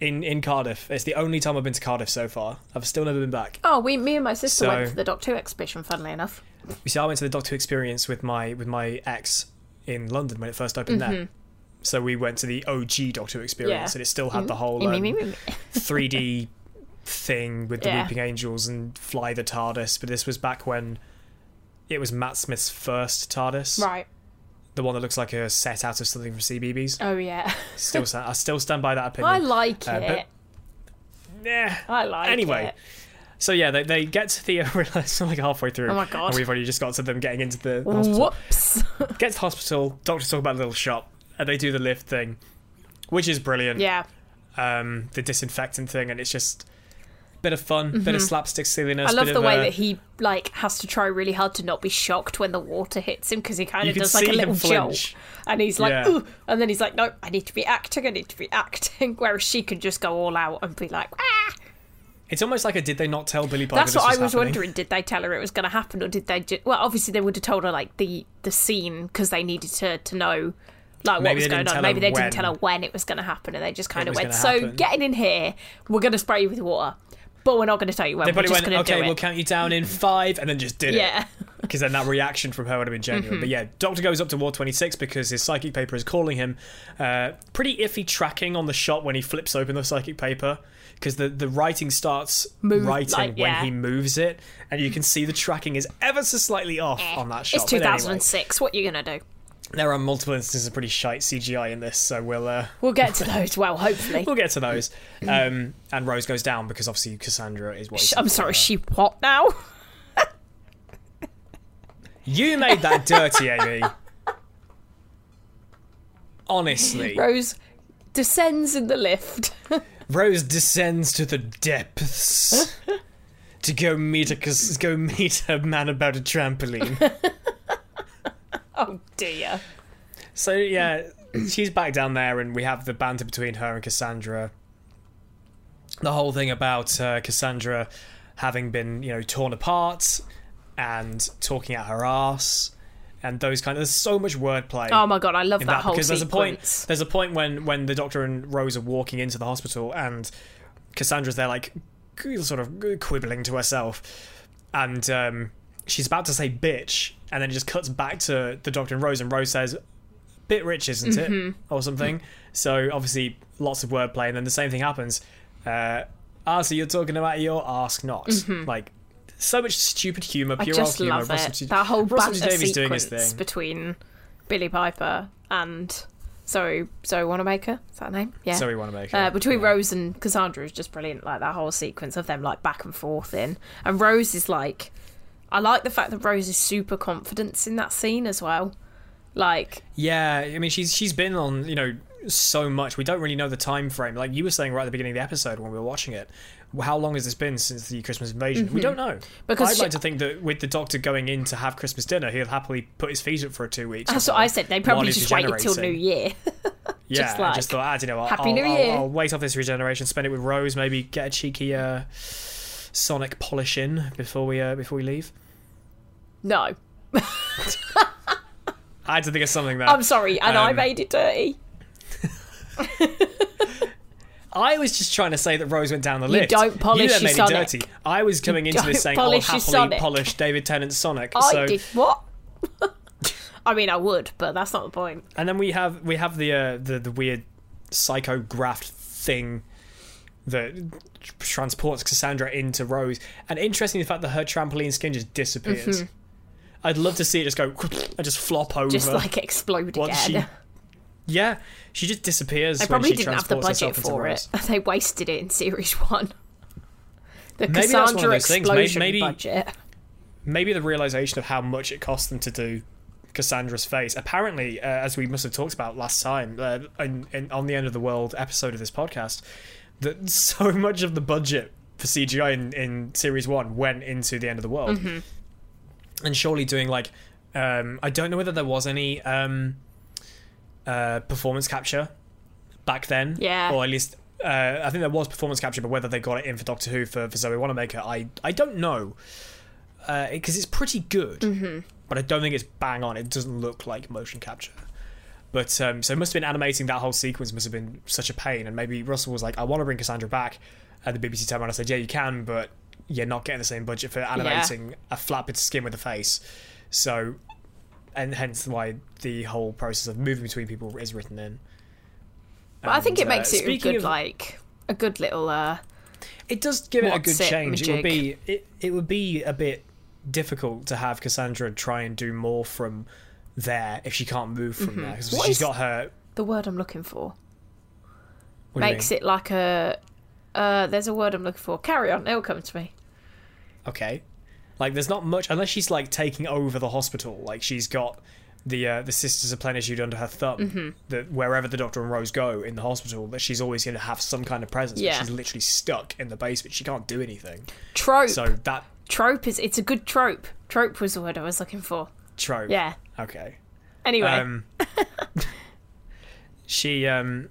in, in Cardiff. It's the only time I've been to Cardiff so far. I've still never been back. oh, we, me and my sister So- went to the Doctor Who exhibition. Funnily enough. You see, I went to the Doctor Who experience with my with my ex in London when it first opened there. So we went to the OG Doctor Who experience, Yeah. and it still had the whole Me, me, um, me, me, [LAUGHS] me. 3D thing with the Yeah. weeping angels and fly the TARDIS, but this was back when it was Matt Smith's first TARDIS, Right. The one that looks like a set out of something from CBBC. Oh yeah. Still, I still stand by that opinion. I like Uh, it. but- Nah. I like Anyway, it. Anyway. So yeah, they, they get to the [LAUGHS] it's like halfway through. Oh my God. And we've already just got to them getting into the, the hospital. Whoops. [LAUGHS] Get to the hospital. Doctors talk about the little shop, and they do the lift thing, which is brilliant. yeah. Um, the disinfectant thing, and it's just bit of fun, bit of slapstick silliness. Mm-hmm. I love the of, way uh, that he like has to try really hard to not be shocked when the water hits him because he kind of does like a little jolt, and he's like, Yeah. Ooh, and then he's like, no, I need to be acting, I need to be acting. [LAUGHS] Whereas she can just go all out and be like, ah. It's almost like a did they not tell Billie Piper That's this what I was happening? wondering. Did they tell her it was going to happen, or did they? Ju- well, obviously they would have told her like the the scene because they needed to to know like what was going on. Maybe they when. didn't tell her when it was going to happen, and they just kind of went. So happen." getting in here, we're going to spray you with water, but we're not going to tell you when. They we're probably just went, going to okay, we'll it. count you down in five, and then just did Yeah. it. Yeah. [LAUGHS] Because then that reaction from her would have been genuine. But yeah, Doctor goes up to Ward 26 because his psychic paper is calling him. Uh, pretty iffy tracking on the shot when he flips open the psychic paper because the, the writing starts Move, writing like, when yeah. he moves it, and you can see the tracking is ever so slightly off on that shot. It's But anyway, 2006. What are you going to do? There are multiple instances of pretty shite CGI in this, so we'll. Uh, We'll get to [LAUGHS] those. Well, hopefully. We'll get to those. Um, and Rose goes down because obviously Cassandra is what. I'm sorry. She what now? You made that dirty, Amy. Honestly, Rose descends in the lift. [LAUGHS] Rose descends to the depths to go meet a go meet a man about a trampoline. [LAUGHS] oh dear. So yeah, she's back down there, and we have the banter between her and Cassandra. The whole thing about uh, Cassandra having been, you know, torn apart and talking out her ass, and those kind of. There's so much wordplay. Oh my god, I love that, that, whole because there's a point sequence. there's a point when when the doctor and Rose are walking into the hospital and Cassandra's there like sort of quibbling to herself and um, she's about to say bitch and then it just cuts back to the doctor and Rose and Rose says bit rich isn't it Mm-hmm. or something so obviously lots of wordplay and then the same thing happens uh, ah so you're talking about your ask not like so much stupid humor Mm-hmm. I pure just humor love Russell it. T- That whole Russell banter Davies doing his thing between Billie Piper and Zoe Zoe Wanamaker. Is that her name? Yeah. Zoe Wanamaker, Uh, between yeah. Rose and Cassandra is just brilliant. Like that whole sequence of them like back and forth in, and Rose is like, I like the fact that Rose is super confident in that scene as well. Like, Yeah, I mean she's she's been on you know so much. We don't really know the time frame. Like you were saying right at the beginning of the episode when we were watching it, how long has this been since the Christmas invasion? We don't know. Mm-hmm. Because I'd she- like to think that with the Doctor going in to have Christmas dinner, he'll happily put his feet up for two weeks. that's what I said. They probably just waited till New. Year. [LAUGHS] Yeah, just I like, just thought, ah, you know, I'll, Happy I'll, New I'll- Year. I'll wait off this regeneration, spend it with Rose, maybe get a cheeky uh, Sonic polish in before we uh, before we leave. No, [LAUGHS] I had to think of something there. I'm sorry, and I Um, made it dirty. [LAUGHS] I was just trying to say that Rose went down the You lift. don't polish you your made Sonic. it dirty. I was coming into this saying, "I'll happily polish David Tennant's Sonic." I so, did what? [LAUGHS] I mean, I would, but that's not the point. and then we have we have the uh, the the weird psychograft thing that transports Cassandra into Rose. And interesting the fact that her trampoline skin just disappears. I'd love to see it just go [LAUGHS] and just flop over. Just like explode once again. she, yeah, she just disappears. They when probably she didn't have the budget for it. [LAUGHS] They wasted it in series one. The Maybe that's one of Cassandra those things. Maybe- explosion maybe- budget. maybe the realization of how much it cost them to do Cassandra's face. Apparently, uh, as we must have talked about last time uh, in, in, on the End of the World episode of this podcast, that [LAUGHS] so much of the budget for CGI in, in Series 1 went into the End of the World. Mm-hmm. And surely doing, like, um, I don't know whether there was any um, uh, performance capture back then. Yeah. Or at least. Uh, I think there was performance capture, but whether they got it in for Doctor Who for, for Zoe Wanamaker, I I don't know because it's pretty good, Mm-hmm. but I don't think it's bang on. It doesn't look like motion capture. But um, so it must have been animating that whole sequence must have been such a pain. And maybe Russell was like, "I want to bring Cassandra back." At the BBC time, and I said, "Yeah, you can, but you're not getting the same budget for animating a flat bit of skin with a face." So, and hence why the whole process of moving between people is written in. But I think it uh, makes it a good, of- like, a good little uh, It does give it a good it, change. It would be it, it would be a bit difficult to have Cassandra try and do more from there if she can't move from there because Mm-hmm. She's got her. The word I'm looking for What makes it like a. Uh, there's a word I'm looking for. Carry on. It'll come to me. Okay. Like there's not much unless she's like taking over the hospital. Like she's got the uh, the Sisters of Plenitude under her thumb. Mm-hmm. That wherever the Doctor and Rose go in the hospital, that she's always going to have some kind of presence. Yeah. she's literally stuck in the basement. She can't do anything. Trope. So that trope is. It's a good trope. Trope was the word I was looking for. trope. Yeah. Okay. Anyway. Um, [LAUGHS] she um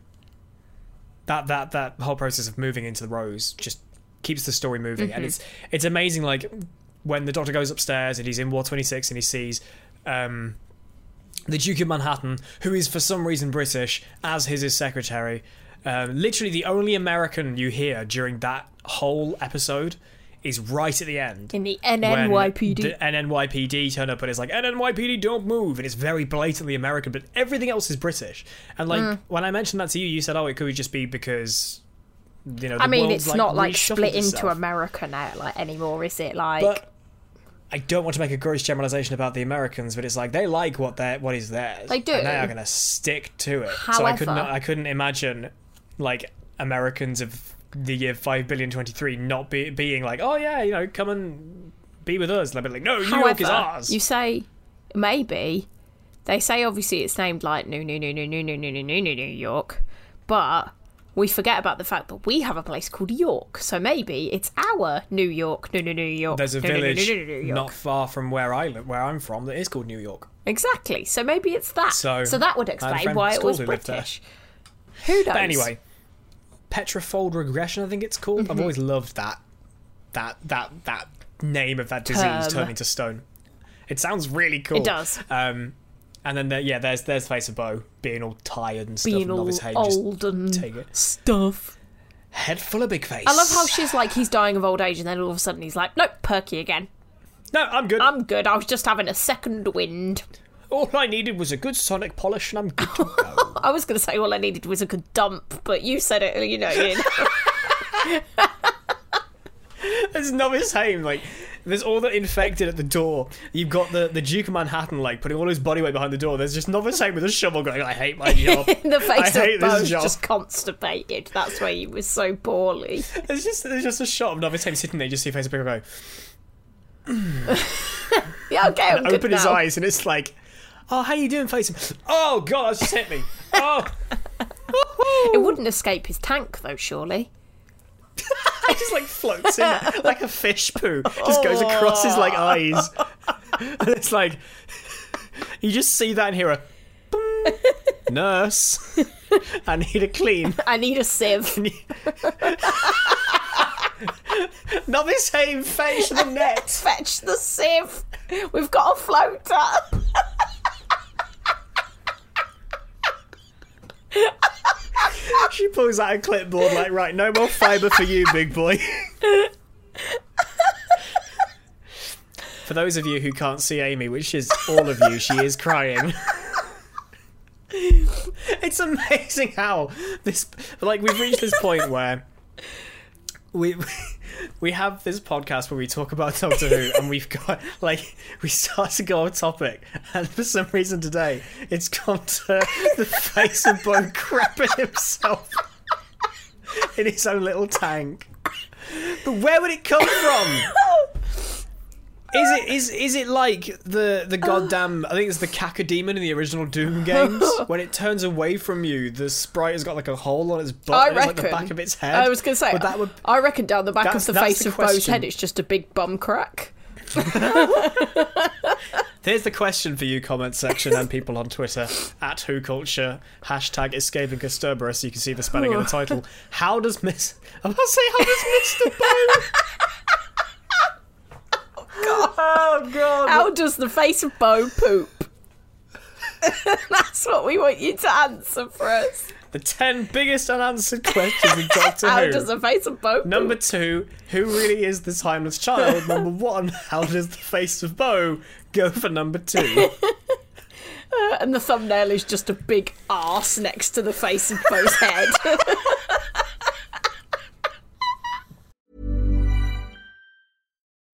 that that that whole process of moving into the rose just keeps the story moving, Mm-hmm. and it's it's amazing. Like when the Doctor goes upstairs and he's in Ward Twenty Six and he sees um the Duke of Manhattan, who is for some reason British, as his his secretary. Um, literally, the only American you hear during that whole episode is right at the end in the NNYPD. The NNYPD turn up and it's like NNYPD don't move and it's very blatantly American, but everything else is British. And like Mm. when I mentioned that to you, you said, "Oh, it could just be because you know." I mean, it's not like split into itself. America now, like anymore, is it? Like, But I don't want to make a gross generalization about the Americans, but it's like they like what they what is theirs. They do. and they are going to stick to it. so I could However- not, I couldn't imagine like Americans of the year five billion twenty three not be, being like, "Oh yeah, you know, come and be with us." They'll be like, "No, New York is ours." you say maybe they say obviously it's named like New New New New New New New New New New York, but we forget about the fact that we have a place called York. So maybe it's our New York, New New New York. There's a New, village New, New, New not far from where I live, where I'm from, that is called New York. Exactly. So maybe it's that. So, So, that would I had a explain why it was school who lived there. British. Who knows? But anyway, Petrifold regression, I think it's called. Mm-hmm. I've always loved that that that that name of that disease Term. turning to stone. It sounds really cool. It does. Um, and then there, yeah, there's there's face of Boe being all tired and stuff. being and all Hayden just old and take it. stuff. head full of big face. I love how she's like he's dying of old age, and then all of a sudden he's like, "Nope, perky again. No, I'm good. I'm good. I was just having a second wind." all I needed was a good sonic polish, and I'm good to go. [LAUGHS] I was going to say all I needed was a good dump, but you said it. You know, you know. There's Novice Hayden, like, there's all the infected at the door. You've got the, the Duke of Manhattan, like, putting all his body weight behind the door. There's just Novice Hayden with a shovel going, I hate my job. [LAUGHS] the I face hate of Boe's just constipated. That's why he was so poorly. There's just there's just a shot of Novice sitting there, you just see face of people go, [LAUGHS] Yeah, okay, I'm good open his eyes, and it's like, oh, how you doing, face? him? Oh, God, that's just hit me. Oh. [LAUGHS] It wouldn't escape his tank, though, surely. [LAUGHS] It just like floats in [LAUGHS] like a fish poo. Just goes across his like eyes. [LAUGHS] And it's like you just see that and hear a "Boom." nurse. I need a clean. I need a sieve. Novice Hayden fetch the net. Fetch the sieve. We've got a floater. She pulls out a clipboard like, right, no more fibre for you, big boy. For those of you who can't see Amy, which is all of you, she is crying. It's amazing how this, like, we've reached this point where we we have this podcast where we talk about Doctor Who, and we've got like we start to go off topic, and for some reason today it's gone to the face of Boe crapping himself in his own little tank. But where would it come from? [LAUGHS] Is it is is it like the the goddamn I think it's the Kaka cacodemon in the original Doom [LAUGHS] games when it turns away from you the sprite has got like a hole on its butt I reckon. like the back of its head. I was going to say, that would I reckon down the back of the face the of Boe's head, it's just a big bum crack. [LAUGHS] There's the question for you, comment section and people on Twitter at Who Culture hashtag Escaping Casterbarus. So you can see the spelling in the title. [LAUGHS] How does Miss? I'm to say how does Mister Boe? oh god! How does the face of Boe poop? [LAUGHS] That's what we want you to answer for us. The ten biggest unanswered questions in Doctor How Who. How does the face of Boe poop? Number two, who really is the timeless child? Number [LAUGHS] one, how does the face of Boe go for number two? [LAUGHS] Uh, and the thumbnail is just a big ass next to the face of Boe's head.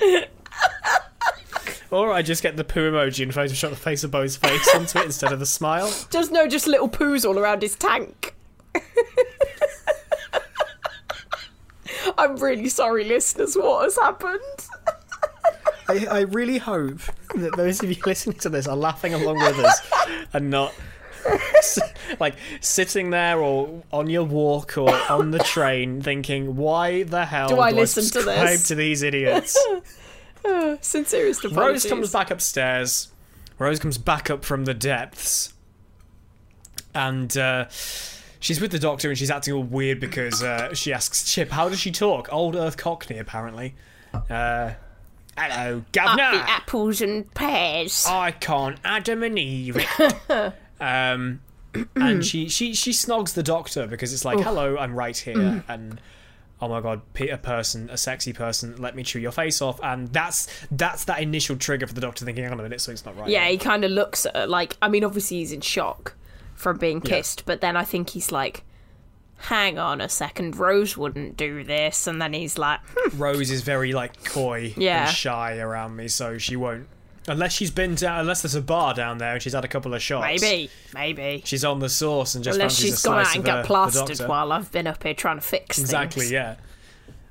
[LAUGHS] Or I just get the poo emoji and Photoshop the face of Boe's face onto it instead of the smile. [LAUGHS] Just no, just little poos all around his tank. [LAUGHS] I'm really sorry, listeners. What has happened? I, I really hope that those of you listening to this are laughing along with us and not [LAUGHS] like sitting there or on your walk or on the train thinking, why the hell Do I listen to subscribe this?" to these idiots? [LAUGHS] Sincerest apologies. Rose comes back upstairs. Rose comes back up from the depths, and uh, she's with the doctor, and she's acting all weird because uh, she asks Chip, "How does she talk?" Old Earth Cockney, apparently. Uh, Hello, governor. Up the apples and pears. I can't Adam and Eve. [LAUGHS] it." um, [CLEARS THROAT] and she, she she snogs the doctor because it's like, "Hello, I'm right here," and oh my god, a person, a sexy person, let me chew your face off, and that's that's that initial trigger for the doctor thinking, "Hang on a minute, something's not right." Yeah, he kind of looks at her like. I mean, obviously he's in shock from being kissed, but then I think he's like, "Hang on a second, Rose wouldn't do this," and then he's like, hmm, [LAUGHS] Rose is very like coy Yeah. and shy around me, so she won't. Unless she's been down, unless there's a bar down there and she's had a couple of shots. "Maybe, maybe." she's on the sauce and just Unless she's gone out and got plastered while I've been up here trying to fix things. Exactly, things. yeah.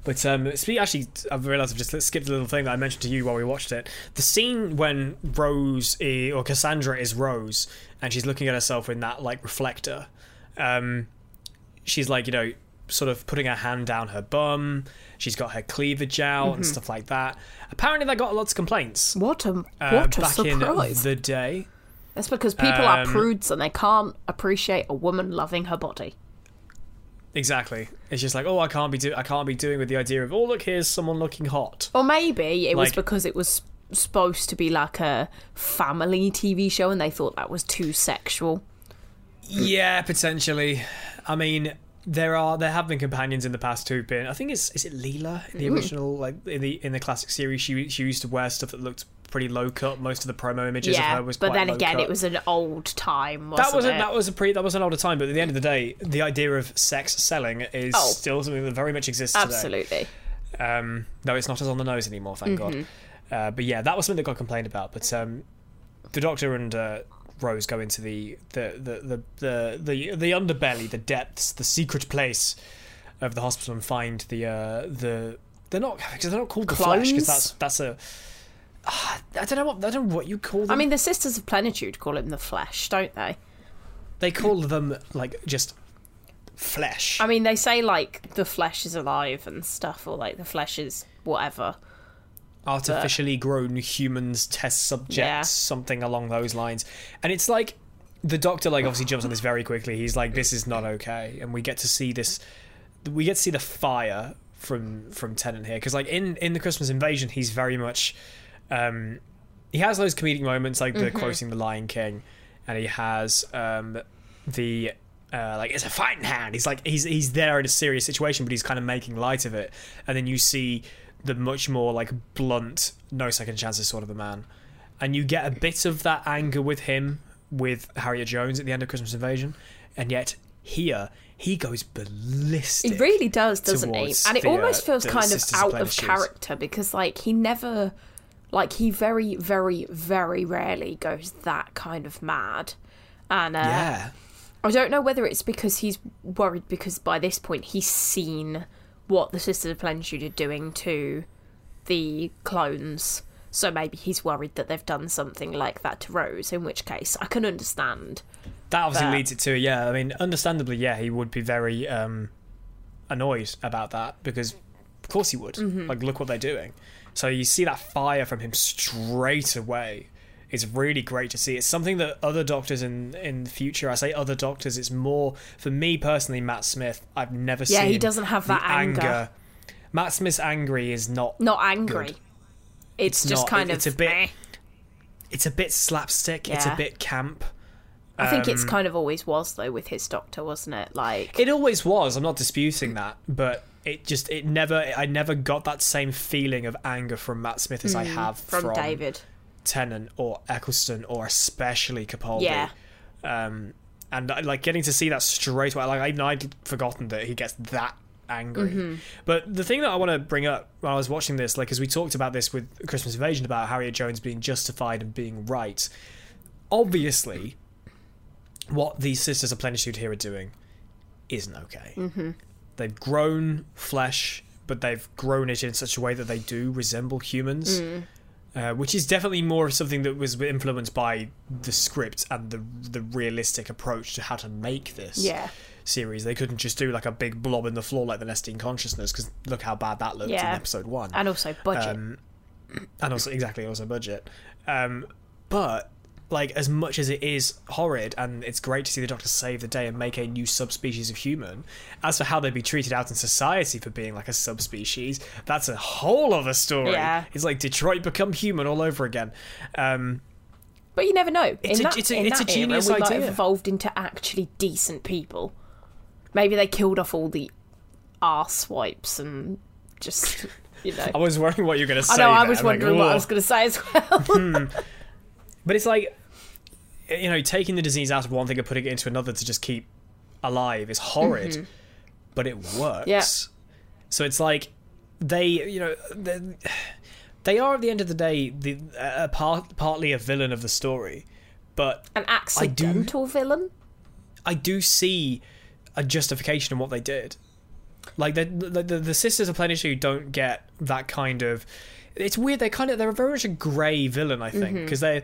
But um, actually, I've realised I've just skipped a little thing that I mentioned to you while we watched it. The scene when Rose i- or Cassandra is Rose and she's looking at herself in that like reflector. Um, she's like, you know, sort of putting her hand down her bum. She's got her cleavage out Mm-hmm. and stuff like that. Apparently, they got lots of complaints. What a uh, what a back surprise! in the day. That's because people are Um, prudes and they can't appreciate a woman loving her body. Exactly. It's just like, oh, I can't be do- I can't be doing with the idea of, oh, look, here's someone looking hot. Or maybe it was because it was supposed to be like a family TV show and they thought that was too sexual. Yeah, potentially. I mean, there are there have been companions in the past who've been. I think it's is it Leela in the original like in the in the classic series. She she used to wear stuff that looked pretty low cut. Most of the promo images of her was but then again, cut. it was an old time. That was a, it? that was a pre that was an older time. But at the end of the day, the idea of sex selling is Oh. still something that very much exists today. absolutely. Um, though it's not as on the nose anymore, thank Mm-hmm. God. Uh, but yeah, that was something that got complained about. But um, the Doctor and uh, Rose go into the the, the, the, the the the underbelly, the depths, the secret place of the hospital, and find the uh, the they're not because they're not called the flesh because that's that's a Ah, I don't know what I don't know what you call them. I mean, the Sisters of Plenitude call him the Flesh, don't they? they call them like just flesh. I mean, they say like the flesh is alive and stuff, or like the flesh is whatever. Artificially grown humans test subjects Yeah. something along those lines and it's like the doctor like obviously jumps on this very quickly he's like this is not okay and we get to see this we get to see the fire from from Tennant here because like in in the Christmas invasion he's very much um he has those comedic moments like the quoting the Lion King and he has um the uh, like it's a fighting hand. He's like he's he's there in a serious situation, but he's kind of making light of it. And then you see the much more like blunt, no second chances sort of a man, and you get a bit of that anger with him with Harriet Jones at the end of Christmas Invasion, and yet here he goes ballistic. He really does, doesn't he? And it uh, almost feels kind of out of character because, like, he never, like, he very, very, very rarely goes that kind of mad. And uh, Yeah, I don't know whether it's because he's worried because by this point he's seen what the Sisters of Plenitude are doing to the clones. So maybe he's worried that they've done something like that to Rose, in which case I can understand. That obviously But- leads it to yeah. I mean, understandably, yeah, he would be very um, annoyed about that because, of course, he would. Mm-hmm. Like, look what they're doing. So you see that fire from him straight away. It's really great to see. It's something that other doctors in in the future. I say other doctors. It's more for me personally. Matt Smith. I've never Yeah, seen. he doesn't have that anger. Matt Smith's angry is not. Not angry. Good. It's, It's just not. kind It- of. it's a bit- eh. It's a bit slapstick. It's a bit camp. I think it's um, kind of always was though with his doctor, wasn't it? Like It always was. I'm not disputing that, but it just it never. I never got that same feeling of anger from Matt Smith as I have Mm, from, from, David. Tennant or Eccleston or especially Capaldi. Yeah. Um, and like getting to see that straight away. Like even I'd forgotten that he gets that angry. Mm-hmm. But the thing that I want to bring up when I was watching this, like, as we talked about this with Christmas Invasion about Harriet Jones being justified and being right. Obviously, what these Sisters of Plenitude here are doing isn't okay. Mm-hmm. They've grown flesh, but they've grown it in such a way that they do resemble humans. Uh, which is definitely more of something that was influenced by the script and the the realistic approach to how to make this Yeah. series. They couldn't just do like a big blob in the floor like the Nestene Consciousness because look how bad that looked in episode one. And also budget. Um, [CLEARS THROAT] and also exactly also budget. Um, but like as much as it is horrid and it's great to see the Doctor save the day and make a new subspecies of human, as for how they'd be treated out in society for being like a subspecies, that's a whole other story. Yeah. It's like Detroit become human all over again. Um, But you never know. It's in a- that, it's a- in it's a genius era, we idea. evolved into actually decent people. Maybe they killed off all the arse wipes and just, you know. [LAUGHS] I was wondering what you were going to say. I know. I was I'm like, wondering what I was going to say as well. [LAUGHS] [LAUGHS] But it's like, you know, taking the disease out of one thing and putting it into another to just keep alive is horrid, but it works. Yeah. So it's like they, you know, they, are at the end of the day the uh, part, partly a villain of the story, but An accidental villain. I do see a justification in what they did. Like the the, the, the sisters of Plenitude don't get that kind of. It's weird. They kind of they're very much a grey villain. I think Mm-hmm. because they.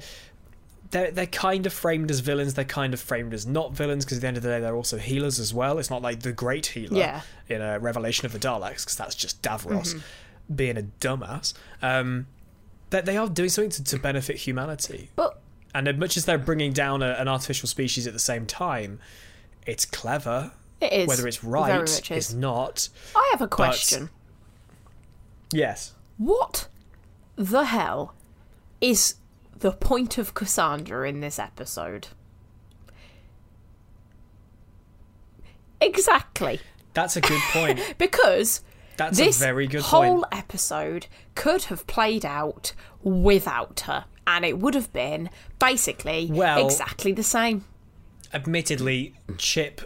They're, they're kind of framed as villains. They're kind of framed as not villains because at the end of the day, they're also healers as well. It's not like the great healer Yeah. in a Revelation of the Daleks because that's just Davros Mm-hmm. being a dumbass. Um, that they are doing something to, to benefit humanity. But And as much as they're bringing down a, an artificial species at the same time, it's clever. it is. Whether it's right is is. not. I have a question. Yes. What the hell is the point of Cassandra in this episode? Exactly. That's a good point. [LAUGHS] Because That's this a very good whole point. episode could have played out without her. And it would have been basically Well- exactly the same. Admittedly, Chip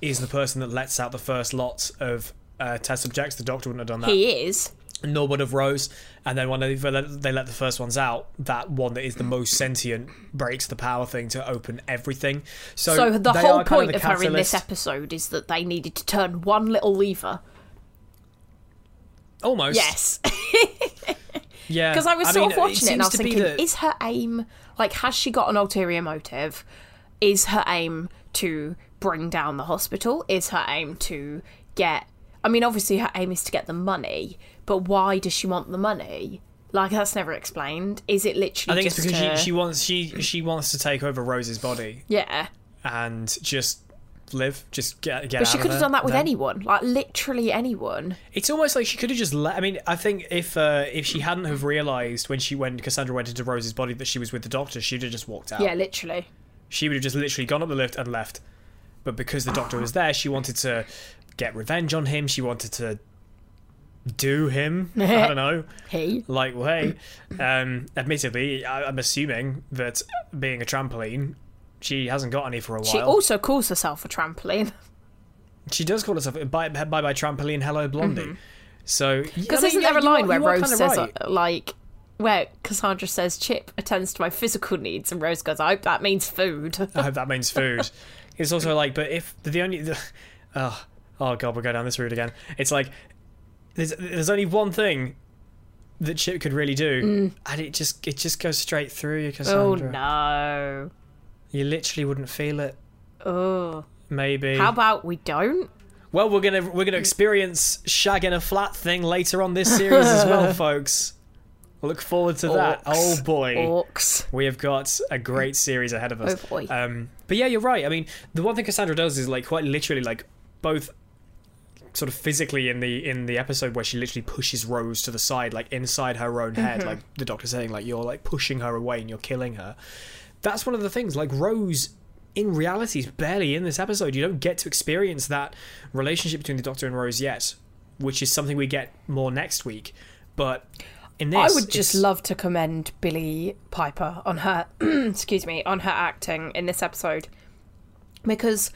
is the person that lets out the first lot of uh, test subjects. The doctor wouldn't have done that. He is. Nor would have Rose. And then when they, they let the first ones out, that one that is the most sentient breaks the power thing to open everything. So, So the whole are kind point of her in this episode is that they needed to turn one little lever. almost Yes. [LAUGHS] yeah. Because I was sort mean, of watching it, and I was seems to be thinking, is her aim like has she got an ulterior motive? Is her aim to bring down the hospital? Is her aim to get? I mean, obviously her aim is to get the money, but why does she want the money? Like that's never explained. Is it literally? I think it's because her- she, she wants she she wants to take over Rose's body yeah? and just live, just get get. But she could have done that with then. anyone, like literally anyone. It's almost like she could have just let. I mean, I think if uh, if she hadn't have realized when she when Cassandra went into Rose's body that she was with the Doctor, she'd have just walked out. Yeah, literally. She would have just literally gone up the lift and left. But because the Doctor was there, she wanted to get revenge on him. She wanted to do him. [LAUGHS] I don't know. hey. Like, well, hey. Um, admittedly, I, I'm assuming that being a trampoline, she hasn't got any for a while. She also calls herself a trampoline. She does call herself bye bye bye trampoline hello blondie. So Because I mean, isn't yeah, there a you are- line where Rose says, right. uh, like, where Cassandra says, Chip attends to my physical needs, and Rose goes, I hope that means food. [LAUGHS] I hope that means food. it's also like, but if the, the only, the, [LAUGHS] oh, oh god, we're going down this route again. It's like there's there's only one thing that Chip could really do, Mm. and it just it just goes straight through you, Cassandra. Oh no. You literally wouldn't feel it. Oh. Maybe. How about we don't? well, we're gonna we're gonna experience shagging a flat thing later on this series as well, [LAUGHS] folks. Look forward to that. Oh boy. Orcs. We have got a great series ahead of us. Oh, boy. Um, but yeah, you're right. I mean, the one thing Cassandra does is like quite literally, like both sort of physically in the in the episode where she literally pushes Rose to the side, like inside her own head, Mm-hmm. like the doctor saying, like you're like pushing her away and you're killing her. That's one of the things. Like Rose, in reality, is barely in this episode. You don't get to experience that relationship between the Doctor and Rose yet, which is something we get more next week. But in this, I would just it's- love to commend Billie Piper on her [CLEARS THROAT] excuse me, on her acting in this episode. Because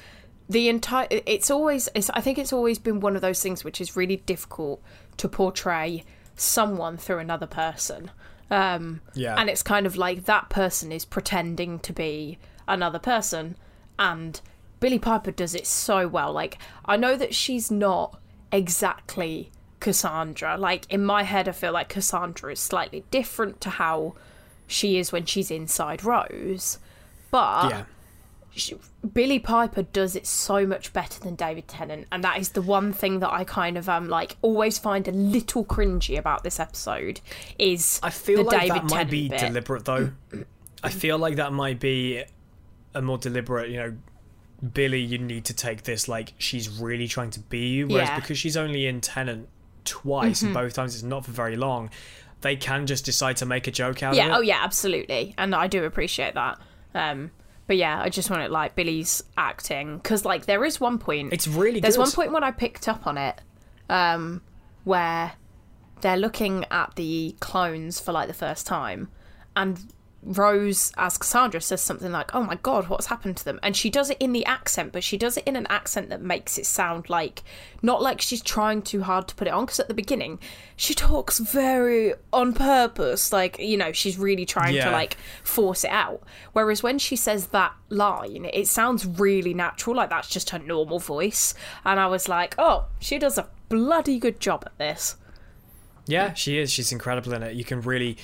the entire it's always it's, I think it's always been one of those things which is really difficult to portray someone through another person. Um Yeah. and it's kind of like that person is pretending to be another person and Billie Piper does it so well. Like I know that she's not exactly Cassandra. Like in my head I feel like Cassandra is slightly different to how she is when she's inside Rose. But yeah. She, Billie Piper does it so much better than David Tennant, and that is the one thing that I kind of um like always find a little cringy about this episode is I feel like David that might Tennant be bit. deliberate, though. I feel like that might be a more deliberate, you know, Billie, you need to take this like she's really trying to be you. Whereas Yeah. Mm-hmm. because she's only in Tennant twice, and both times it's not for very long, they can just decide to make a joke out of it. Yeah, oh yeah, absolutely, and I do appreciate that. Um, but yeah, I just want it like Billie's acting because like there is one point. It's really There's good. one point when I picked up on it, um, where they're looking at the clones for like the first time, and Rose, as Cassandra, says something like, "Oh my god, what's happened to them?" And she does it in the accent, but she does it in an accent that makes it sound like not like she's trying too hard to put it on. Because at the beginning, she talks very on purpose, like you know, she's really trying Yeah. to like force it out. Whereas when she says that line, it sounds really natural, like that's just her normal voice. And I was like, "Oh, she does a bloody good job at this." Yeah, she is. She's incredible in it. You can really.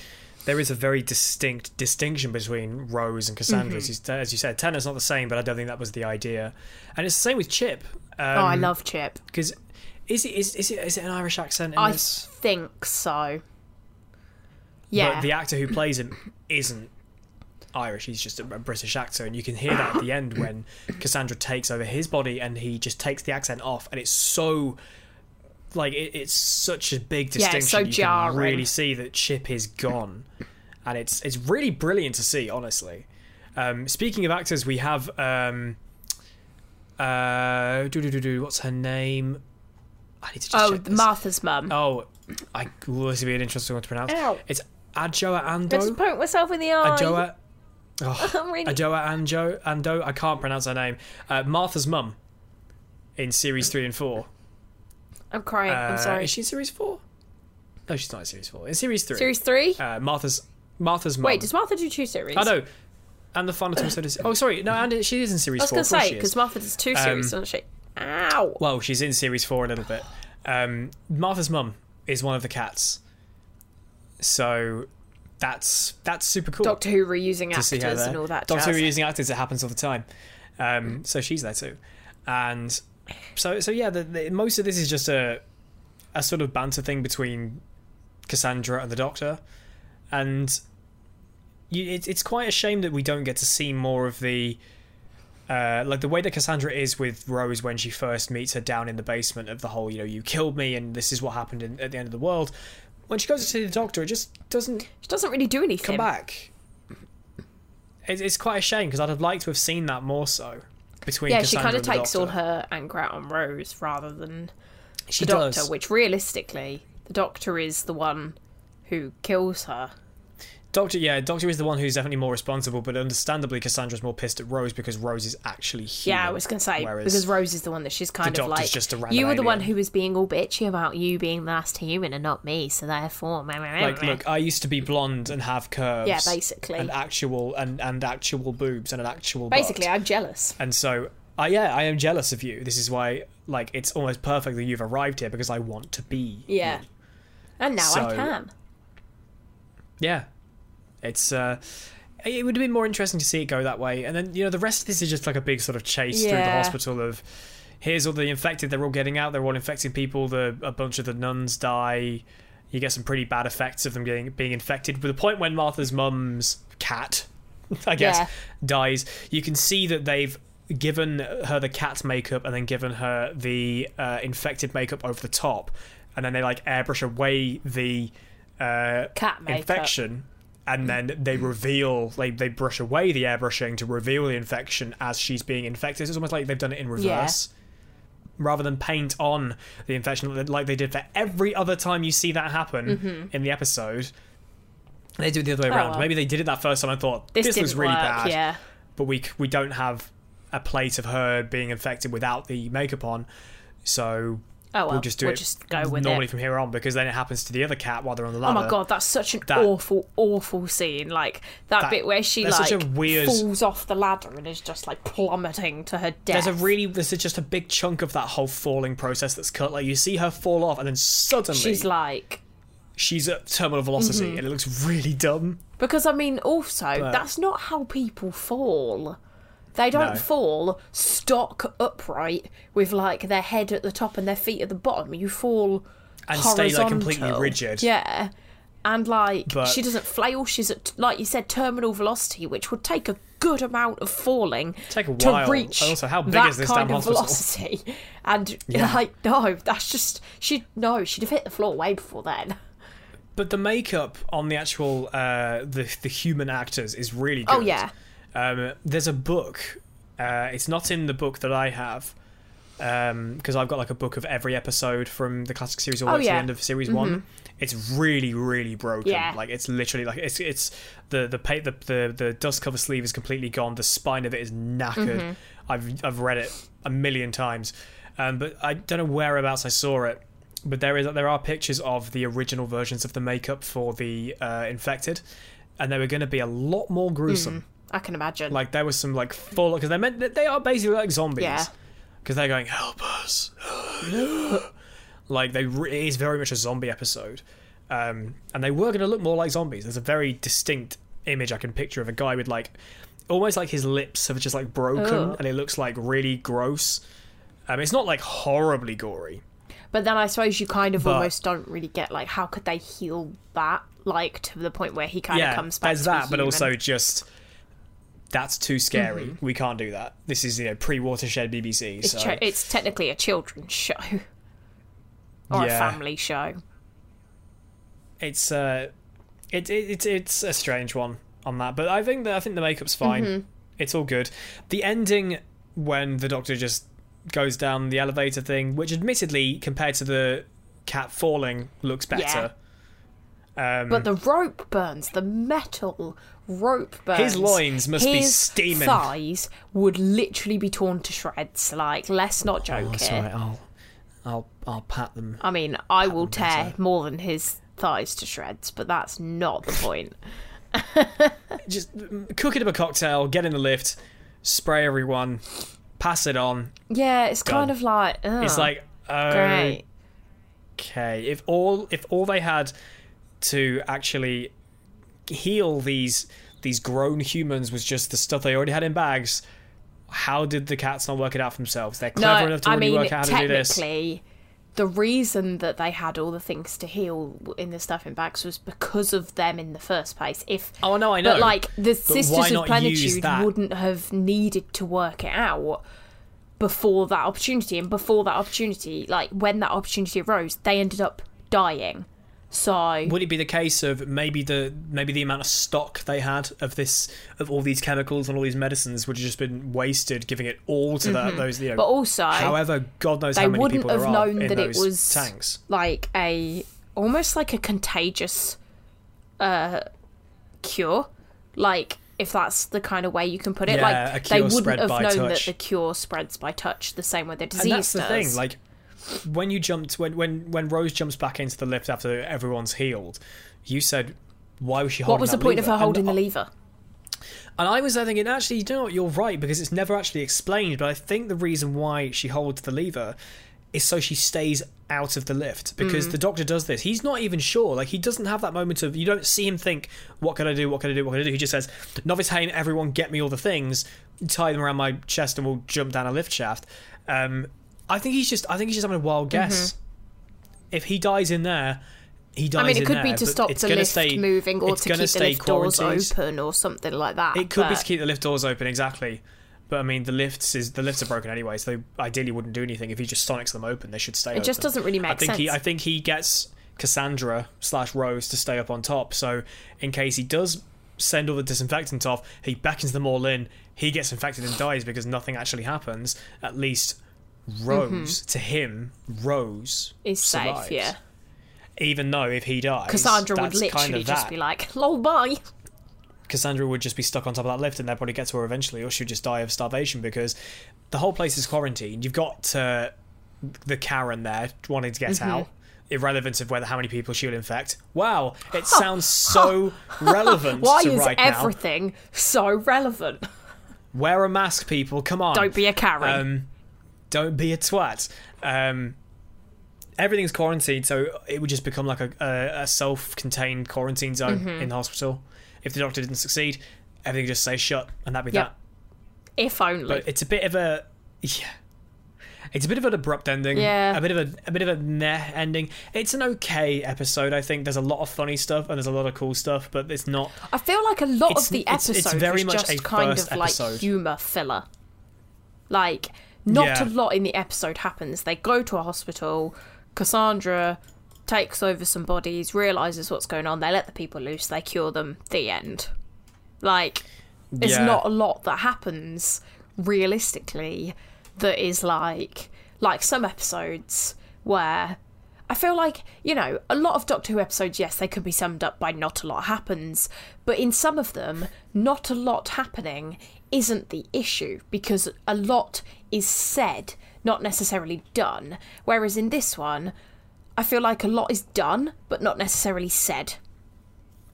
There is a very distinct distinction between Rose and Cassandra. As, you, as you said, Tennant's not the same, but I don't think that was the idea. And it's the same with Chip. Um, oh, I love Chip. Because is it, is, is, it, is it an Irish accent in I this? think so. Yeah. But the actor who plays him isn't Irish. He's just a British actor, and you can hear that at the end when Cassandra takes over his body, and he just takes the accent off, and it's so like it, it's such a big Yeah, distinction. it's so you jarring. can really see that Chip is gone, and it's it's really brilliant to see. Honestly, um, speaking of actors, we have um, uh, do do do do. What's her name? I need to just oh. Martha's mum. Oh, I ooh, this would be an interesting one to pronounce. Ow. It's Adjoa I Andoh. just poked myself in the eye. Adjoa. [LAUGHS] Oh, I'm really- Adjoa Anjo Andoh. I can't pronounce her name. Uh, Martha's mum in series three and four. I'm crying. I'm Uh, sorry. Is she in series four? No, she's not in series four. In series three. Series three? Uh, Martha's Martha's mum. Wait, does Martha do two series? I know. And the final two episodes. Oh, sorry. No, and she is in series I was going to say because Martha does two series, Um, doesn't she? Ow! Well, she's in series four a little bit. Um, Martha's mum is one of the cats, so that's that's super cool. Doctor Who reusing to see her actors and all that. Doctor jazz. Who using actors, it happens all the time. Um, so she's there too, and so so yeah. The, the, most of this is just a a sort of banter thing between Cassandra and the Doctor, and you, it, it's quite a shame that we don't get to see more of the. Uh, like the way that Cassandra is with Rose when she first meets her down in the basement of the whole, you know, you killed me and this is what happened in, at the end of the world. When she goes to see the doctor, it just doesn't She doesn't really do anything. come back. It, it's quite a shame because I'd have liked to have seen that more so between. Yeah, she kind of takes all her anger out on Rose rather than She the Doctor, does. which realistically, the Doctor is the one who kills her. Doctor, yeah, Doctor is the one who's definitely more responsible, but understandably, Cassandra's more pissed at Rose because Rose is actually human. Yeah, I was going to say because Rose is the one that she's kind of like. just a random you were the one who was being all bitchy about you being the last human and not me, so therefore, meh, meh, meh, like, look, I used to be blonde and have curves. Yeah, basically. and actual and and actual boobs and an actual. butt. basically, I'm jealous. and so I yeah, I am jealous of you. This is why like it's almost perfect that you've arrived here because I want to be. Yeah. you. And now I can. Yeah. It's uh it would have been more interesting to see it go that way. And then, you know, the rest of this is just like a big sort of chase through the hospital of here's all the infected, they're all getting out, they're all infecting people, the a bunch of the nuns die. You get some pretty bad effects of them getting being infected. With the point when Martha's mum's cat, [LAUGHS] I guess, Yeah. dies, you can see that they've given her the cat makeup and then given her the uh, infected makeup over the top, and then they like airbrush away the uh, Cat makeup. infection, and then they reveal they they brush away the airbrushing to reveal the infection as she's being infected. It's almost like they've done it in reverse. Rather than paint on the infection like they did for every other time you see that happen in the episode, they do it the other way Mm-hmm. Oh, around. well. Maybe they did it that first time and thought This, this, was really work, bad Yeah. but we we don't have a plate of her being infected without the makeup on, so Oh well, we'll just do we'll it just go with normally it. from here on because then it happens to the other cat while they're on the ladder. Oh my god, that's such an That- awful, awful scene. Like that, That- bit where she like weird- falls off the ladder and is just like plummeting to her death. There's a really there's just a big chunk of that whole falling process that's cut. Like you see her fall off and then suddenly She's like she's at terminal velocity Mm-hmm. and it looks really dumb. because I mean also But- that's not how people fall. They don't No. fall stock upright with like their head at the top and their feet at the bottom. You fall And stay, like, completely rigid. Yeah. And like But- she doesn't flail. She's at like you said, terminal velocity, which would take a good amount of falling Take a to while. reach Also, how big that is this kind damn of hospital? velocity. [LAUGHS] And Yeah. like no, that's just she no, she'd have hit the floor way before then. But the makeup on the actual uh, the the human actors is really good. Oh yeah, Um, there's a book. Uh, it's not in the book that I have because I've got like a book of every episode from the classic series all the Oh, way to the end of series one. It's really, really broken. Yeah. Like it's literally like it's it's the the pa- the the, the dust cover sleeve is completely gone. The spine of it is knackered. Mm-hmm. I've I've read it a million times, um, but I don't know whereabouts I saw it. But there is there are pictures of the original versions of the makeup for the uh, infected, and they were going to be a lot more gruesome. I can imagine. Like there was some like full because they meant they are basically like zombies. Yeah. Because they're going help us. [GASPS] like they re- it is very much a zombie episode, um, and they were going to look more like zombies. There's a very distinct image I can picture of a guy with like almost like his lips have just like broken, and it looks like really gross. Um, it's not like horribly gory. But then I suppose you kind of But- almost don't really get like how could they heal that like to the point where he kind yeah, of comes back there's that, but also just that's too scary. Mm-hmm. We can't do that. This is you know pre-watershed BBC. it's, so it's technically a children's show [LAUGHS] or Yeah. a family show. it's uh it, it it's it's a strange one on that but i think that i think the makeup's fine Mm-hmm. it's all good the ending when the doctor just goes down the elevator thing which admittedly compared to the cat falling looks better um But the rope burns, the metal rope burns. His loins must be steaming. His thighs would literally be torn to shreds. Like, let's not joke oh, here. right i'll i'll i'll pat them I mean, I will tear better. more than his thighs to shreds, but that's not the point. [LAUGHS] just mm, cook it up a cocktail get in the lift spray everyone pass it on Yeah, it's kind of like ugh, it's like oh, great. okay if all if all they had to actually heal these these grown humans was just the stuff they already had in bags how did the cats not work it out for themselves they're clever no, enough to I mean work out how to do this technically, the reason that they had all the things to heal in the stuff in bags was because of them in the first place. If Oh, no, I know. but like the why Sisters of Plenitude wouldn't have needed to work it out before that opportunity, and before that opportunity, like when that opportunity arose, they ended up dying. So would it be the case of maybe the maybe the amount of stock they had of this of all these chemicals and all these medicines would have just been wasted giving it all to that those you know Mm-hmm. But also, however god knows they how many wouldn't people have there known that it was tanks like a almost like a contagious uh cure like if that's the kind of way you can put it Yeah, a like they wouldn't have known touch. that the cure spreads by touch the same way the disease and that's the does thing like when you jumped when when when rose jumps back into the lift after everyone's healed you said why was she holding what was the point of lever? her And holding the lever And I was there thinking, actually, you know what, you're right, because it's never actually explained, but I think the reason why she holds the lever is so she stays out of the lift because Mm. the doctor does this. He's not even sure. Like he doesn't have that moment of you don't see him think, "What can I do? What can I do? What can I do?" He just says, "Novice Hame, everyone, get me all the things, tie them around my chest, and we'll jump down a lift shaft." Um, I think he's just. I think he's just having a wild guess. If he dies in there, he dies. Mm-hmm. I mean, it could there, be to stop the lift stay- moving or to keep the lift doors open or something like that. It could be to keep the lift doors open, exactly. But I mean, the lifts is the lifts are broken anyway, so they ideally wouldn't do anything. If he just sonics them open, they should stay. It just doesn't really make I think He. I think he gets Cassandra slash Rose to stay up on top. So in case he does send all the disinfectant off, he beckons them all in. He gets infected and dies because nothing actually happens. At least Rose to him, Rose Mm-hmm. is safe, yeah. Even though if he dies, Cassandra would literally kind of just that. be like, lol, bye. Cassandra would just be stuck on top of that lift and they'd probably get to her eventually, or she'd just die of starvation because the whole place is quarantined. You've got uh, the Karen there wanting to get Mm-hmm. out, irrelevant of whether how many people she would infect. Wow, it sounds so [LAUGHS] relevant Why to is right now. everything so relevant? Wear a mask, people. Come on. Don't be a Karen. Um, don't be a twat. Um, everything's quarantined, so it would just become like a, a, a self-contained quarantine zone Mm-hmm. in the hospital. If the doctor didn't succeed, everything would just stays shut, and that'd be Yep. that. if only. But it's a bit of a yeah. It's a bit of an abrupt ending. Yeah. A bit of a a bit of a meh ending. It's an okay episode, I think. There's a lot of funny stuff and there's a lot of cool stuff, but it's not I feel like a lot It's- of the it's- episode it's very was much just a kind of like episode. humor filler. Like, not Yeah. a lot in the episode happens. They go to a hospital. Cassandra takes over some bodies, realizes what's going on. They let the people loose. They cure them. The end. Like, there's Yeah. not a lot that happens realistically that is like like some episodes where I feel like, you know, a lot of Doctor Who episodes, yes, they could be summed up by not a lot happens, but in some of them, not a lot happening isn't the issue because a lot is said, not necessarily done. Whereas in this one, I feel like a lot is done, but not necessarily said.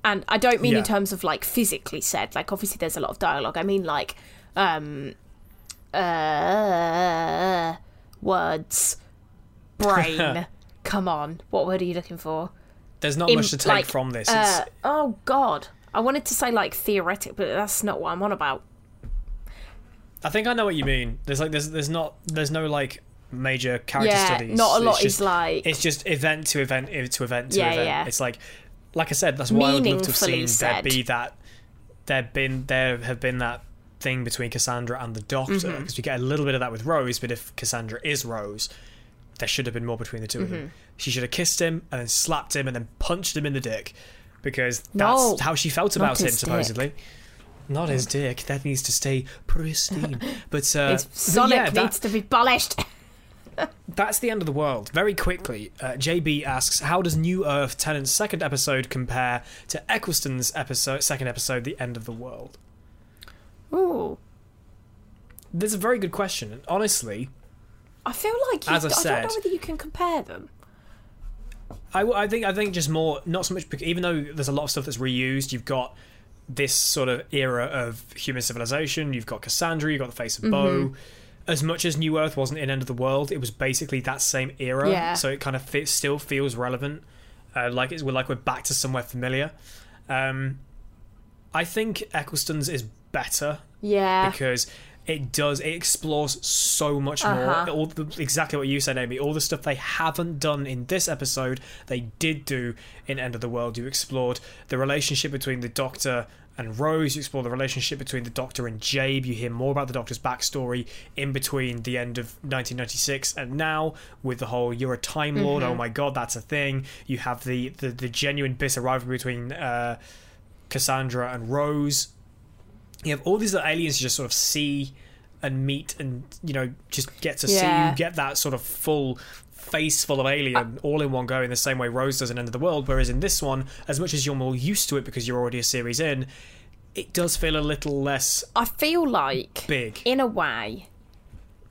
And I don't mean Yeah. in terms of like physically said, like obviously there's a lot of dialogue. I mean like, um, uh, words, brain. [LAUGHS] Come on, what word are you looking for? there's not Im- much to take like, from this. uh, oh God, I wanted to say like theoretic, but that's not what I'm on about. I think I know what you mean. There's like there's there's not there's no like major character Yeah, studies. not a It's lot is like- it's just event to event to event to Yeah, event. yeah. It's like like I said, that's why I would love to have seen there be that there been there have been that thing between Cassandra and the Doctor Mm-hmm. because we get a little bit of that with Rose. But if Cassandra is Rose, there should have been more between the 2 of Mm-hmm. them. She should have kissed him and then slapped him and then punched him in the dick because that's No, how she felt about him supposedly. dick. Not his dick. That needs to stay pristine. [LAUGHS] But uh, but Sonic yeah, that- needs to be polished. [LAUGHS] that's the end of the world. Very quickly, uh, JB asks, "How does New Earth Tennant's second episode compare to Eccleston's episode, second episode, The End of the World?" Ooh, That's a very good question. And honestly, I feel like you, As I I, don't said- know whether you can compare them. I, I think I think just more not so much even though there's a lot of stuff that's reused. You've got this sort of era of human civilization. You've got Cassandra. You've got the face of Boe. As much as New Earth wasn't in End of the World, it was basically that same era. Yeah. So it kind of fit, still feels relevant. Uh, like it's we're like we're back to somewhere familiar. Um, I think Eccleston's is better Yeah, because it does it explores so much Uh-huh. more all the, exactly what you said amy all the stuff they haven't done in this episode they did do in end of the world you explored the relationship between the doctor and Rose, you explore the relationship between the Doctor and Jabe. You hear more about the Doctor's backstory in between the end of 1996 and now, with the whole "you're a Time Lord." Mm-hmm. Oh my God, that's a thing. You have the the, the genuine bitter rivalry between uh, Cassandra and Rose you have all these little aliens you just sort of see and meet and you know just get to see you get that sort of full face full of alien uh, all in one go in the same way Rose does in End of the World whereas in this one as much as you're more used to it because you're already a series in it does feel a little less I feel like big in a way,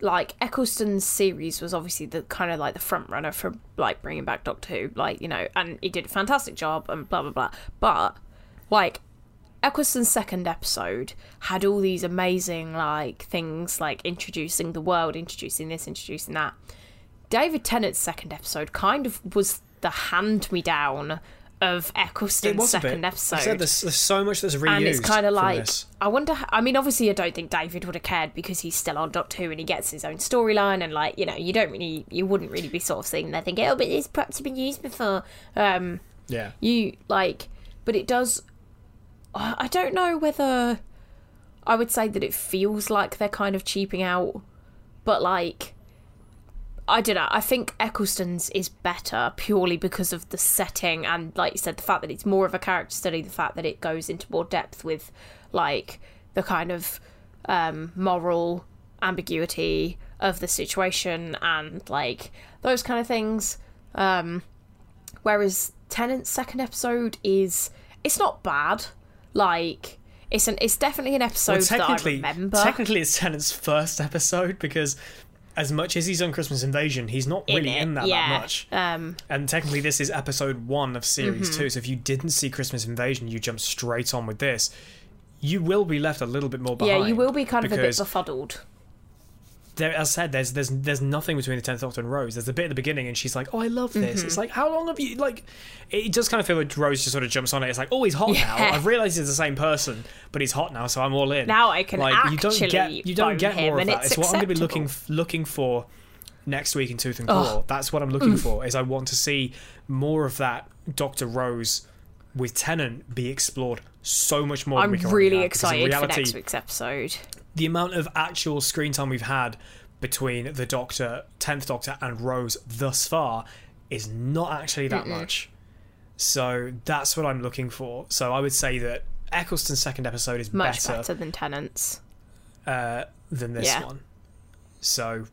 like Eccleston's series was obviously the kind of like the front runner for like bringing back Doctor Who, like you know, and he did a fantastic job and blah blah blah. But like Eccleston's second episode had all these amazing like things like introducing the world, introducing this, introducing that. David Tennant's second episode kind of was the hand me down of Eccleston's It was a second episode. I said there's, there's so much that's reused. and it's kind of like. I wonder. I mean, obviously, I don't think David would have cared because he's still on Doctor Who and he gets his own storyline, and like you know, you don't really, you wouldn't really be sort of seeing there thinking, oh, but it's perhaps been used before. Um, yeah. you like, but it does. I don't know whether I would say that it feels like they're kind of cheaping out, but like. I don't know. I think Eccleston's is better purely because of the setting and, like you said, the fact that it's more of a character study, the fact that it goes into more depth with, like, the kind of um, moral ambiguity of the situation and, like, those kind of things. Um, whereas Tennant's second episode is it's not bad. Like it's an it's definitely an episode Well, that I technically, remember. technically, it's Tennant's first episode because, as much as he's on Christmas Invasion, he's not really it, in that yeah. that much. Um, And technically, this is episode one of series Mm-hmm. two. So if you didn't see Christmas Invasion, you jump straight on with this. You will be left a little bit more behind. yeah, you will be kind of a bit befuddled. There, as I said, there's there's there's nothing between the tenth Doctor and Rose. There's a bit at the beginning, and she's like, "Oh, I love this." Mm-hmm. It's like, how long have you like? It does kind of feel like Rose just sort of jumps on it. It's like, "Oh, he's hot now." I've realised he's the same person, but he's hot now, so I'm all in. Now I can like you don't get you don't get more of that. it's It's what I'm going to be looking looking for next week in Tooth and Claw. That's what I'm looking for. Is I want to see more of that Doctor Rose with Tennant be explored so much more. I'm really have, because in excited for next week's episode. The amount of actual screen time we've had between the Doctor, Tenth Doctor, and Rose thus far is not actually that much. So that's what I'm looking for. So I would say that Eccleston's second episode is Much better, better, than Tennant's. Uh, than this Yeah. one. So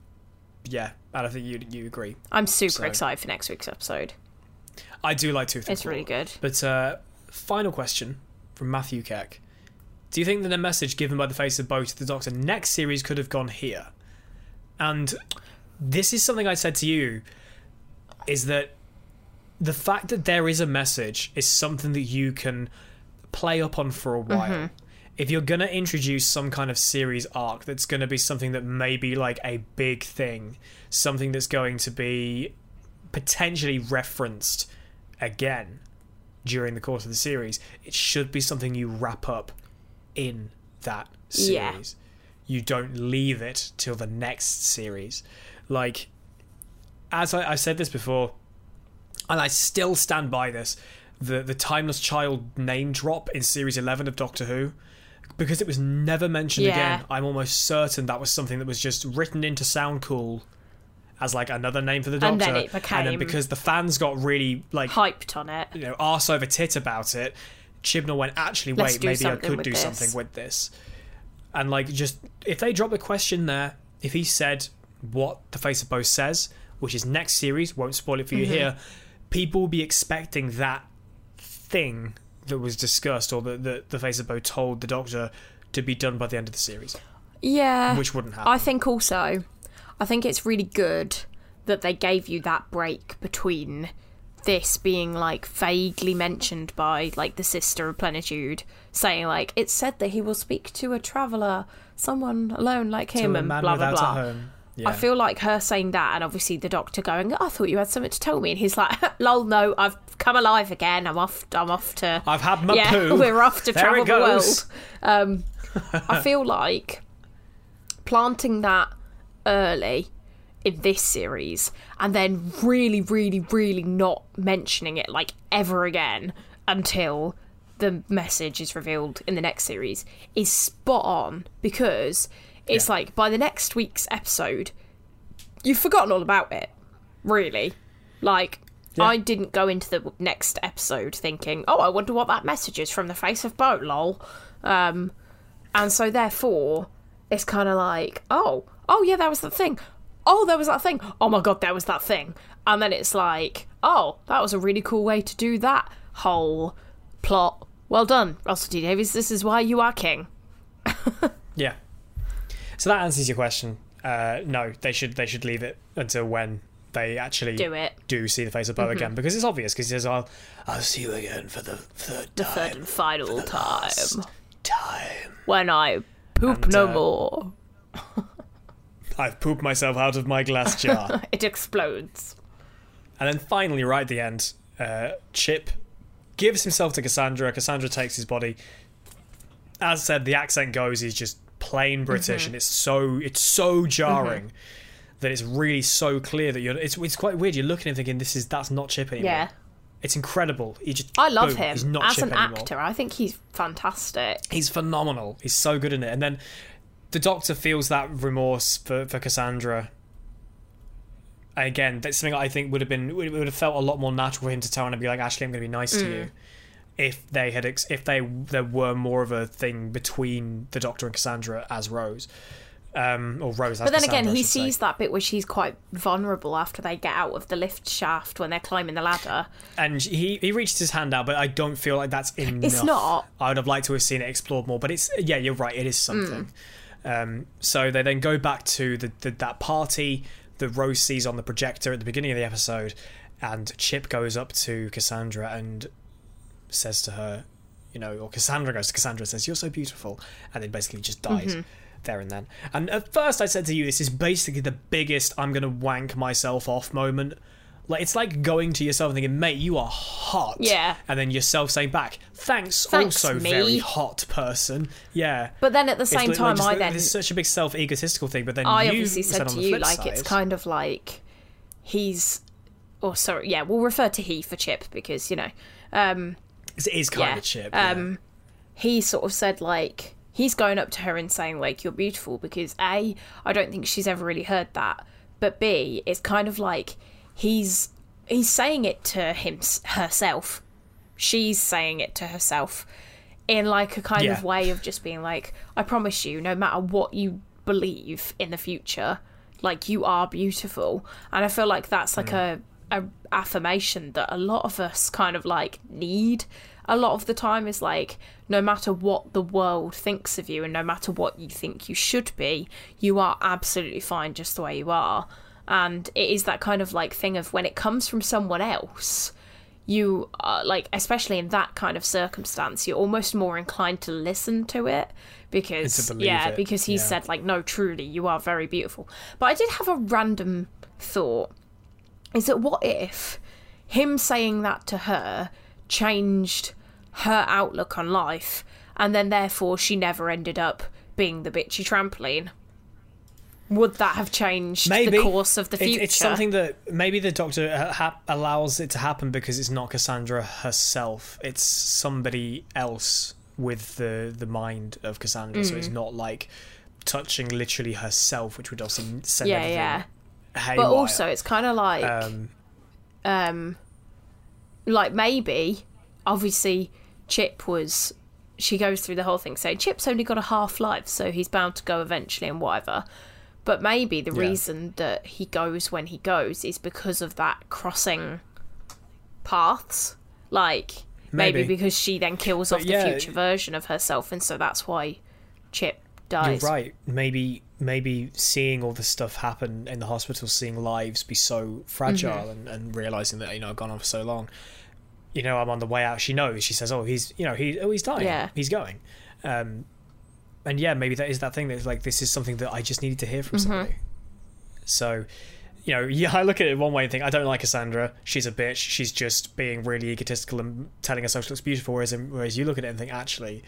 yeah, I don't think you you agree. I'm super So- excited for next week's episode. I do like Tooth It's really good. But uh, final question from Matthew Keck. Do you think that the message given by the face of Boe to the Doctor next series could have gone here? And this is something I said to you is that the fact that there is a message is something that you can play up on for a mm-hmm. while. If you're going to introduce some kind of series arc that's going to be something that may be like a big thing, something that's going to be potentially referenced again during the course of the series, it should be something you wrap up in that Yeah. series. You don't leave it till the next series. Like, as I, I said this before, and I still stand by this, the the timeless child name drop in series eleven of Doctor Who. Because it was never mentioned Yeah. again, I'm almost certain that was something that was just written into Sound Cool as like another name for the Doctor. And then it and then because the fans got really like Hyped on it. you know, arse over tit about it, Chibnall went, actually, Let's wait, maybe I could do this." something with this. And, like, just, if they drop the question there, if he said what the face of Boe says, which is next series, won't spoil it for you Mm-hmm. here, people will be expecting that thing that was discussed or that the, the face of Boe told the Doctor to be done by the end of the series, Yeah. which wouldn't happen. I think also, I think it's really good that they gave you that break between this being like vaguely mentioned by like the sister of plenitude saying like it's said that he will speak to a traveler someone alone like him and blah blah blah home. I feel like her saying that, and obviously the doctor going, "I thought you had something to tell me," and he's like, [LAUGHS] "Lol, no, I've come alive again. I'm off. I'm off to. I've had my yeah, poo. [LAUGHS] we're off to There travel the world." Um, I [LAUGHS] feel like planting that early in this series and then really, really, really not mentioning it like ever again until the message is revealed in the next series is spot on because it's Yeah. like by the next week's episode, you've forgotten all about it. Really. Like, I didn't go into the next episode thinking, oh, I wonder what that message is from the face of Boe, lol. Um, and so therefore, it's kind of like, oh, oh yeah, that was the thing. Oh, there was that thing. Oh my god, there was that thing. And then it's like, oh, that was a really cool way to do that whole plot. Well done, Russell T Davies. This is why you are king. [LAUGHS] Yeah. So that answers your question. Uh, no, they should they should leave it until when they actually Do it. do see the face of Boe again because it's obvious because he says, "I'll I'll see you again for the third The time, third and final time. time. When I poop And, no uh, more. [LAUGHS] I've pooped myself out of my glass [LAUGHS] jar." It explodes. And then finally, right at the end, uh, Chip gives himself to Cassandra. Cassandra takes his body. As I said, the accent goes is just plain British, Mm-hmm. and it's so it's so jarring that it's really so clear that you're. It's it's quite weird. You're looking at him thinking this is that's not Chip anymore. Yeah. It's incredible. He just I love boom, him He's not as Chip an anymore. actor. I think he's fantastic. He's phenomenal. He's so good in it. And then the Doctor feels that remorse for, for Cassandra. And again, that's something I think would have been would would have felt a lot more natural for him to tell her and be like, "Actually, I'm going to be nice to Mm. you." If they had, ex- if they there were more of a thing between the Doctor and Cassandra as Rose, um, or Rose. As But then Cassandra, again, he should say. sees that bit where she's quite vulnerable after they get out of the lift shaft when they're climbing the ladder. and he he reached his hand out, but I don't feel like that's enough. It's not. I would have liked to have seen it explored more, but it's yeah, you're right, it is something. Um, so they then go back to the, the that party that Rose sees on the projector at the beginning of the episode, and Chip goes up to Cassandra and says to her, you know, or Cassandra goes to Cassandra and says, "You're so beautiful," and then basically just dies. There and then. And at first, I said to you, this is basically the biggest I'm going to wank myself off moment. Like, it's like going to yourself and thinking, mate, you are hot. Yeah. And then yourself saying back, thanks, Thanks, also me." very hot person. Yeah. But then at the same li- time, just I then It's such a big self egotistical thing, but then I you obviously said on to you like it's kind of like he's, or sorry, yeah, we'll refer to he for Chip because you know, um, it is kind yeah, of chip. yeah. um, he sort of said like he's going up to her and saying like you're beautiful because a I don't think she's ever really heard that, but b it's kind of like he's he's saying it to him herself, she's saying it to herself in like a kind of way of just being like I promise you no matter what you believe in the future like you are beautiful. And I feel like that's like mm. a a affirmation that a lot of us kind of like need a lot of the time is like no matter what the world thinks of you and no matter what you think you should be you are absolutely fine just the way you are and it is that kind of like thing of when it comes from someone else you are like especially in that kind of circumstance you're almost more inclined to listen to it because to yeah it, because he yeah. said like no truly you are very beautiful but i did have a random thought is that what if him saying that to her changed her outlook on life and then therefore she never ended up being the bitchy trampoline would that have changed maybe the course of the It- future it's something that maybe the doctor uh, ha- allows it to happen because it's not Cassandra herself. It's somebody else with the the mind of Cassandra. So it's Mm. not like touching literally herself, which would obviously send yeah everything yeah haywire. but also it's kind of like um, um like maybe obviously chip was she goes through the whole thing saying chip's only got a half life so he's bound to go eventually and whatever but maybe the Yeah. reason that he goes when he goes is because of that crossing paths like maybe, Maybe. because she then kills off the future version of herself and so that's why chip dies. You're right. Maybe maybe seeing all this stuff happen in the hospital, seeing lives be so fragile, Mm-hmm. and, and realizing that you know I've gone on for so long. You know, I'm on the way out. She knows. She says, "Oh, he's you know he oh he's dying. Yeah. he's going." Um, and yeah, maybe that is that thing that's like this is something that I just needed to hear from Mm-hmm. somebody. So. You know, yeah, [LAUGHS] I look at it one way and think I don't like Cassandra. She's a bitch. She's just being really egotistical and telling herself she looks beautiful. Whereas, whereas you look at it and think, actually,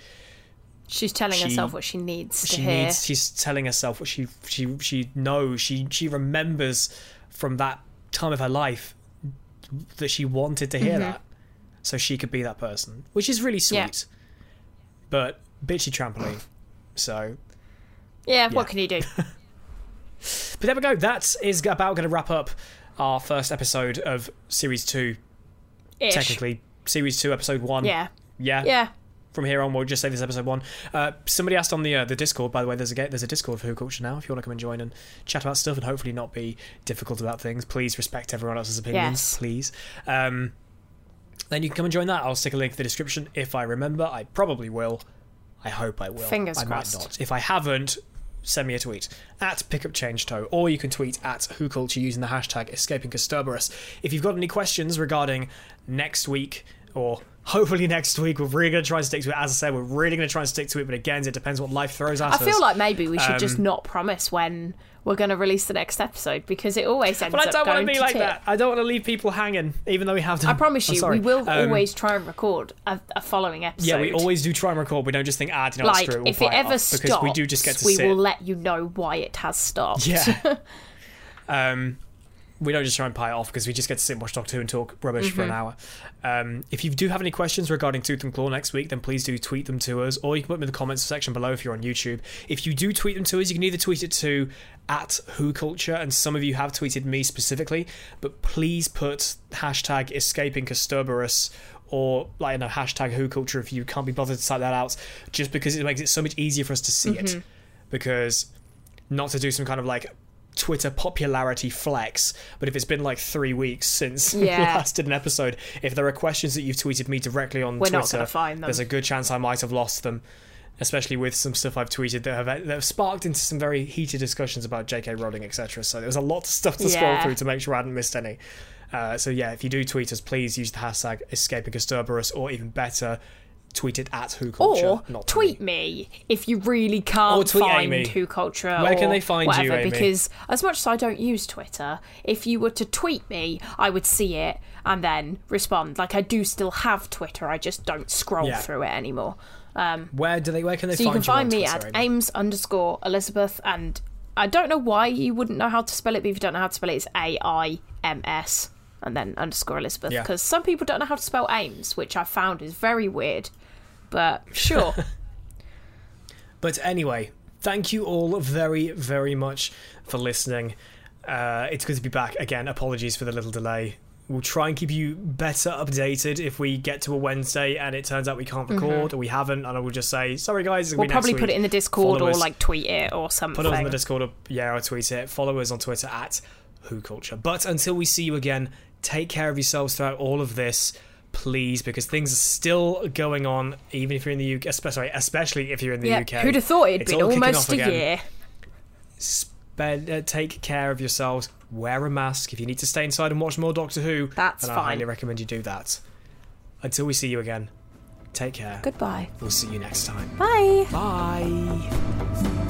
she's telling she- herself what she needs to she hear needs she's telling herself what she she she knows she she remembers from that time of her life that she wanted to Mm-hmm. hear that so she could be that person which is really sweet Yeah. but bitchy trampoline so yeah what can you do [LAUGHS] but there we go that is about going to wrap up our first episode of series 2 Ish. technically series 2 episode 1 yeah yeah yeah from here on, we'll just say this episode one. Uh, somebody asked on the uh, the Discord, by the way. There's a there's a Discord for Who Culture now. If you want to come and join and chat about stuff and hopefully not be difficult about things, please respect everyone else's opinions, Yes. please. Um, then you can come and join that. I'll stick a link in the description if I remember. I probably will. I hope I will. Fingers I crossed. might not. If I haven't, send me a tweet at pickupchangetoe, or you can tweet at whoculture using the hashtag escaping Kasterborous. If you've got any questions regarding next week or hopefully [LAUGHS] next week, we're really going to try and stick to it. As I said, we're really going to try and stick to it, but again, it depends what life throws at us I us. feel like maybe we should just Um, not promise when we're going to release the next episode because it always ends up. But I don't want to be like tip. that. I don't want to leave people hanging, even though we have to. I promise you, we will Um, always try and record a, a following episode. Yeah, we always do try and record. We don't just think, ah, do you know like screw it. We'll if it ever off, stops, because we do just get to we sit. will let you know why it has stopped. Yeah. [LAUGHS] um, we don't just try and pie it off because we just get to sit and watch Doctor Who and talk rubbish for an Mm-hmm. hour. Um, if you do have any questions regarding Tooth and Claw next week, then please do tweet them to us, or you can put them in the comments section below if you're on YouTube. If you do tweet them to us, you can either tweet it to at Who Culture, and some of you have tweeted me specifically, but please put hashtag escaping Kasterborous or like you know hashtag Who Culture if you can't be bothered to type that out, just because it makes it so much easier for us to see Mm-hmm. it. Because not to do some kind of like Twitter popularity flex, but if it's been like three weeks since [LAUGHS] we last did an episode, if there are questions that you've tweeted me directly on We're Twitter, not find them. there's a good chance I might have lost them. Especially with some stuff I've tweeted that have, that have sparked into some very heated discussions about J.K. Rowling, etc. So there was a lot of stuff to scroll through to make sure I hadn't missed any. Uh, so yeah, if you do tweet us, please use the hashtag escaping Kasterborous, or even better, tweet it at Who Culture. Or not tweet me. me if you really can't find Amy. Who Culture. Where can they find you, whatever, Amy? Because as much as I don't use Twitter, if you were to tweet me, I would see it and then respond. Like I do still have Twitter, I just don't scroll Yeah. through it anymore. Um, where do they? Where can they find you? So you can find me Twitter, at Amy? Ames underscore Elizabeth, and I don't know why you wouldn't know how to spell it, but if you don't know how to spell it, it's A I M S and then underscore Elizabeth. Yeah. Because some people don't know how to spell Ames, which I found is very weird. But sure. [LAUGHS] But anyway, thank you all very, very much for listening. Uh, it's good to be back again. Apologies for the little delay. We'll try and keep you better updated if we get to a Wednesday and it turns out we can't record or we haven't, and I will just say sorry, guys. Mm-hmm. we'll probably put week." it in the Discord Follow or us- like tweet it or something. put it on the Discord or yeah, or tweet it. Follow us on Twitter at Who Culture. But until we see you again, take care of yourselves throughout all of this, please, because things are still going on, even if you're in the UK. Especially, especially if you're in the yeah, UK. who'd have thought it'd It's been almost a again. year? Spend, uh, take care of yourselves. Wear a mask. If you need to stay inside and watch more Doctor Who, That's then I highly recommend you do that. Until we see you again, take care. Goodbye. We'll see you next time. Bye. Bye.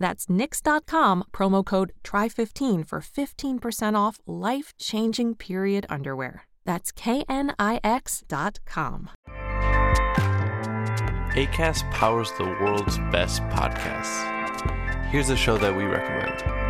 That's knix.com, promo code TRY15 for 15% off life changing period underwear. That's knix.com. ACAST powers the world's best podcasts. Here's a show that we recommend.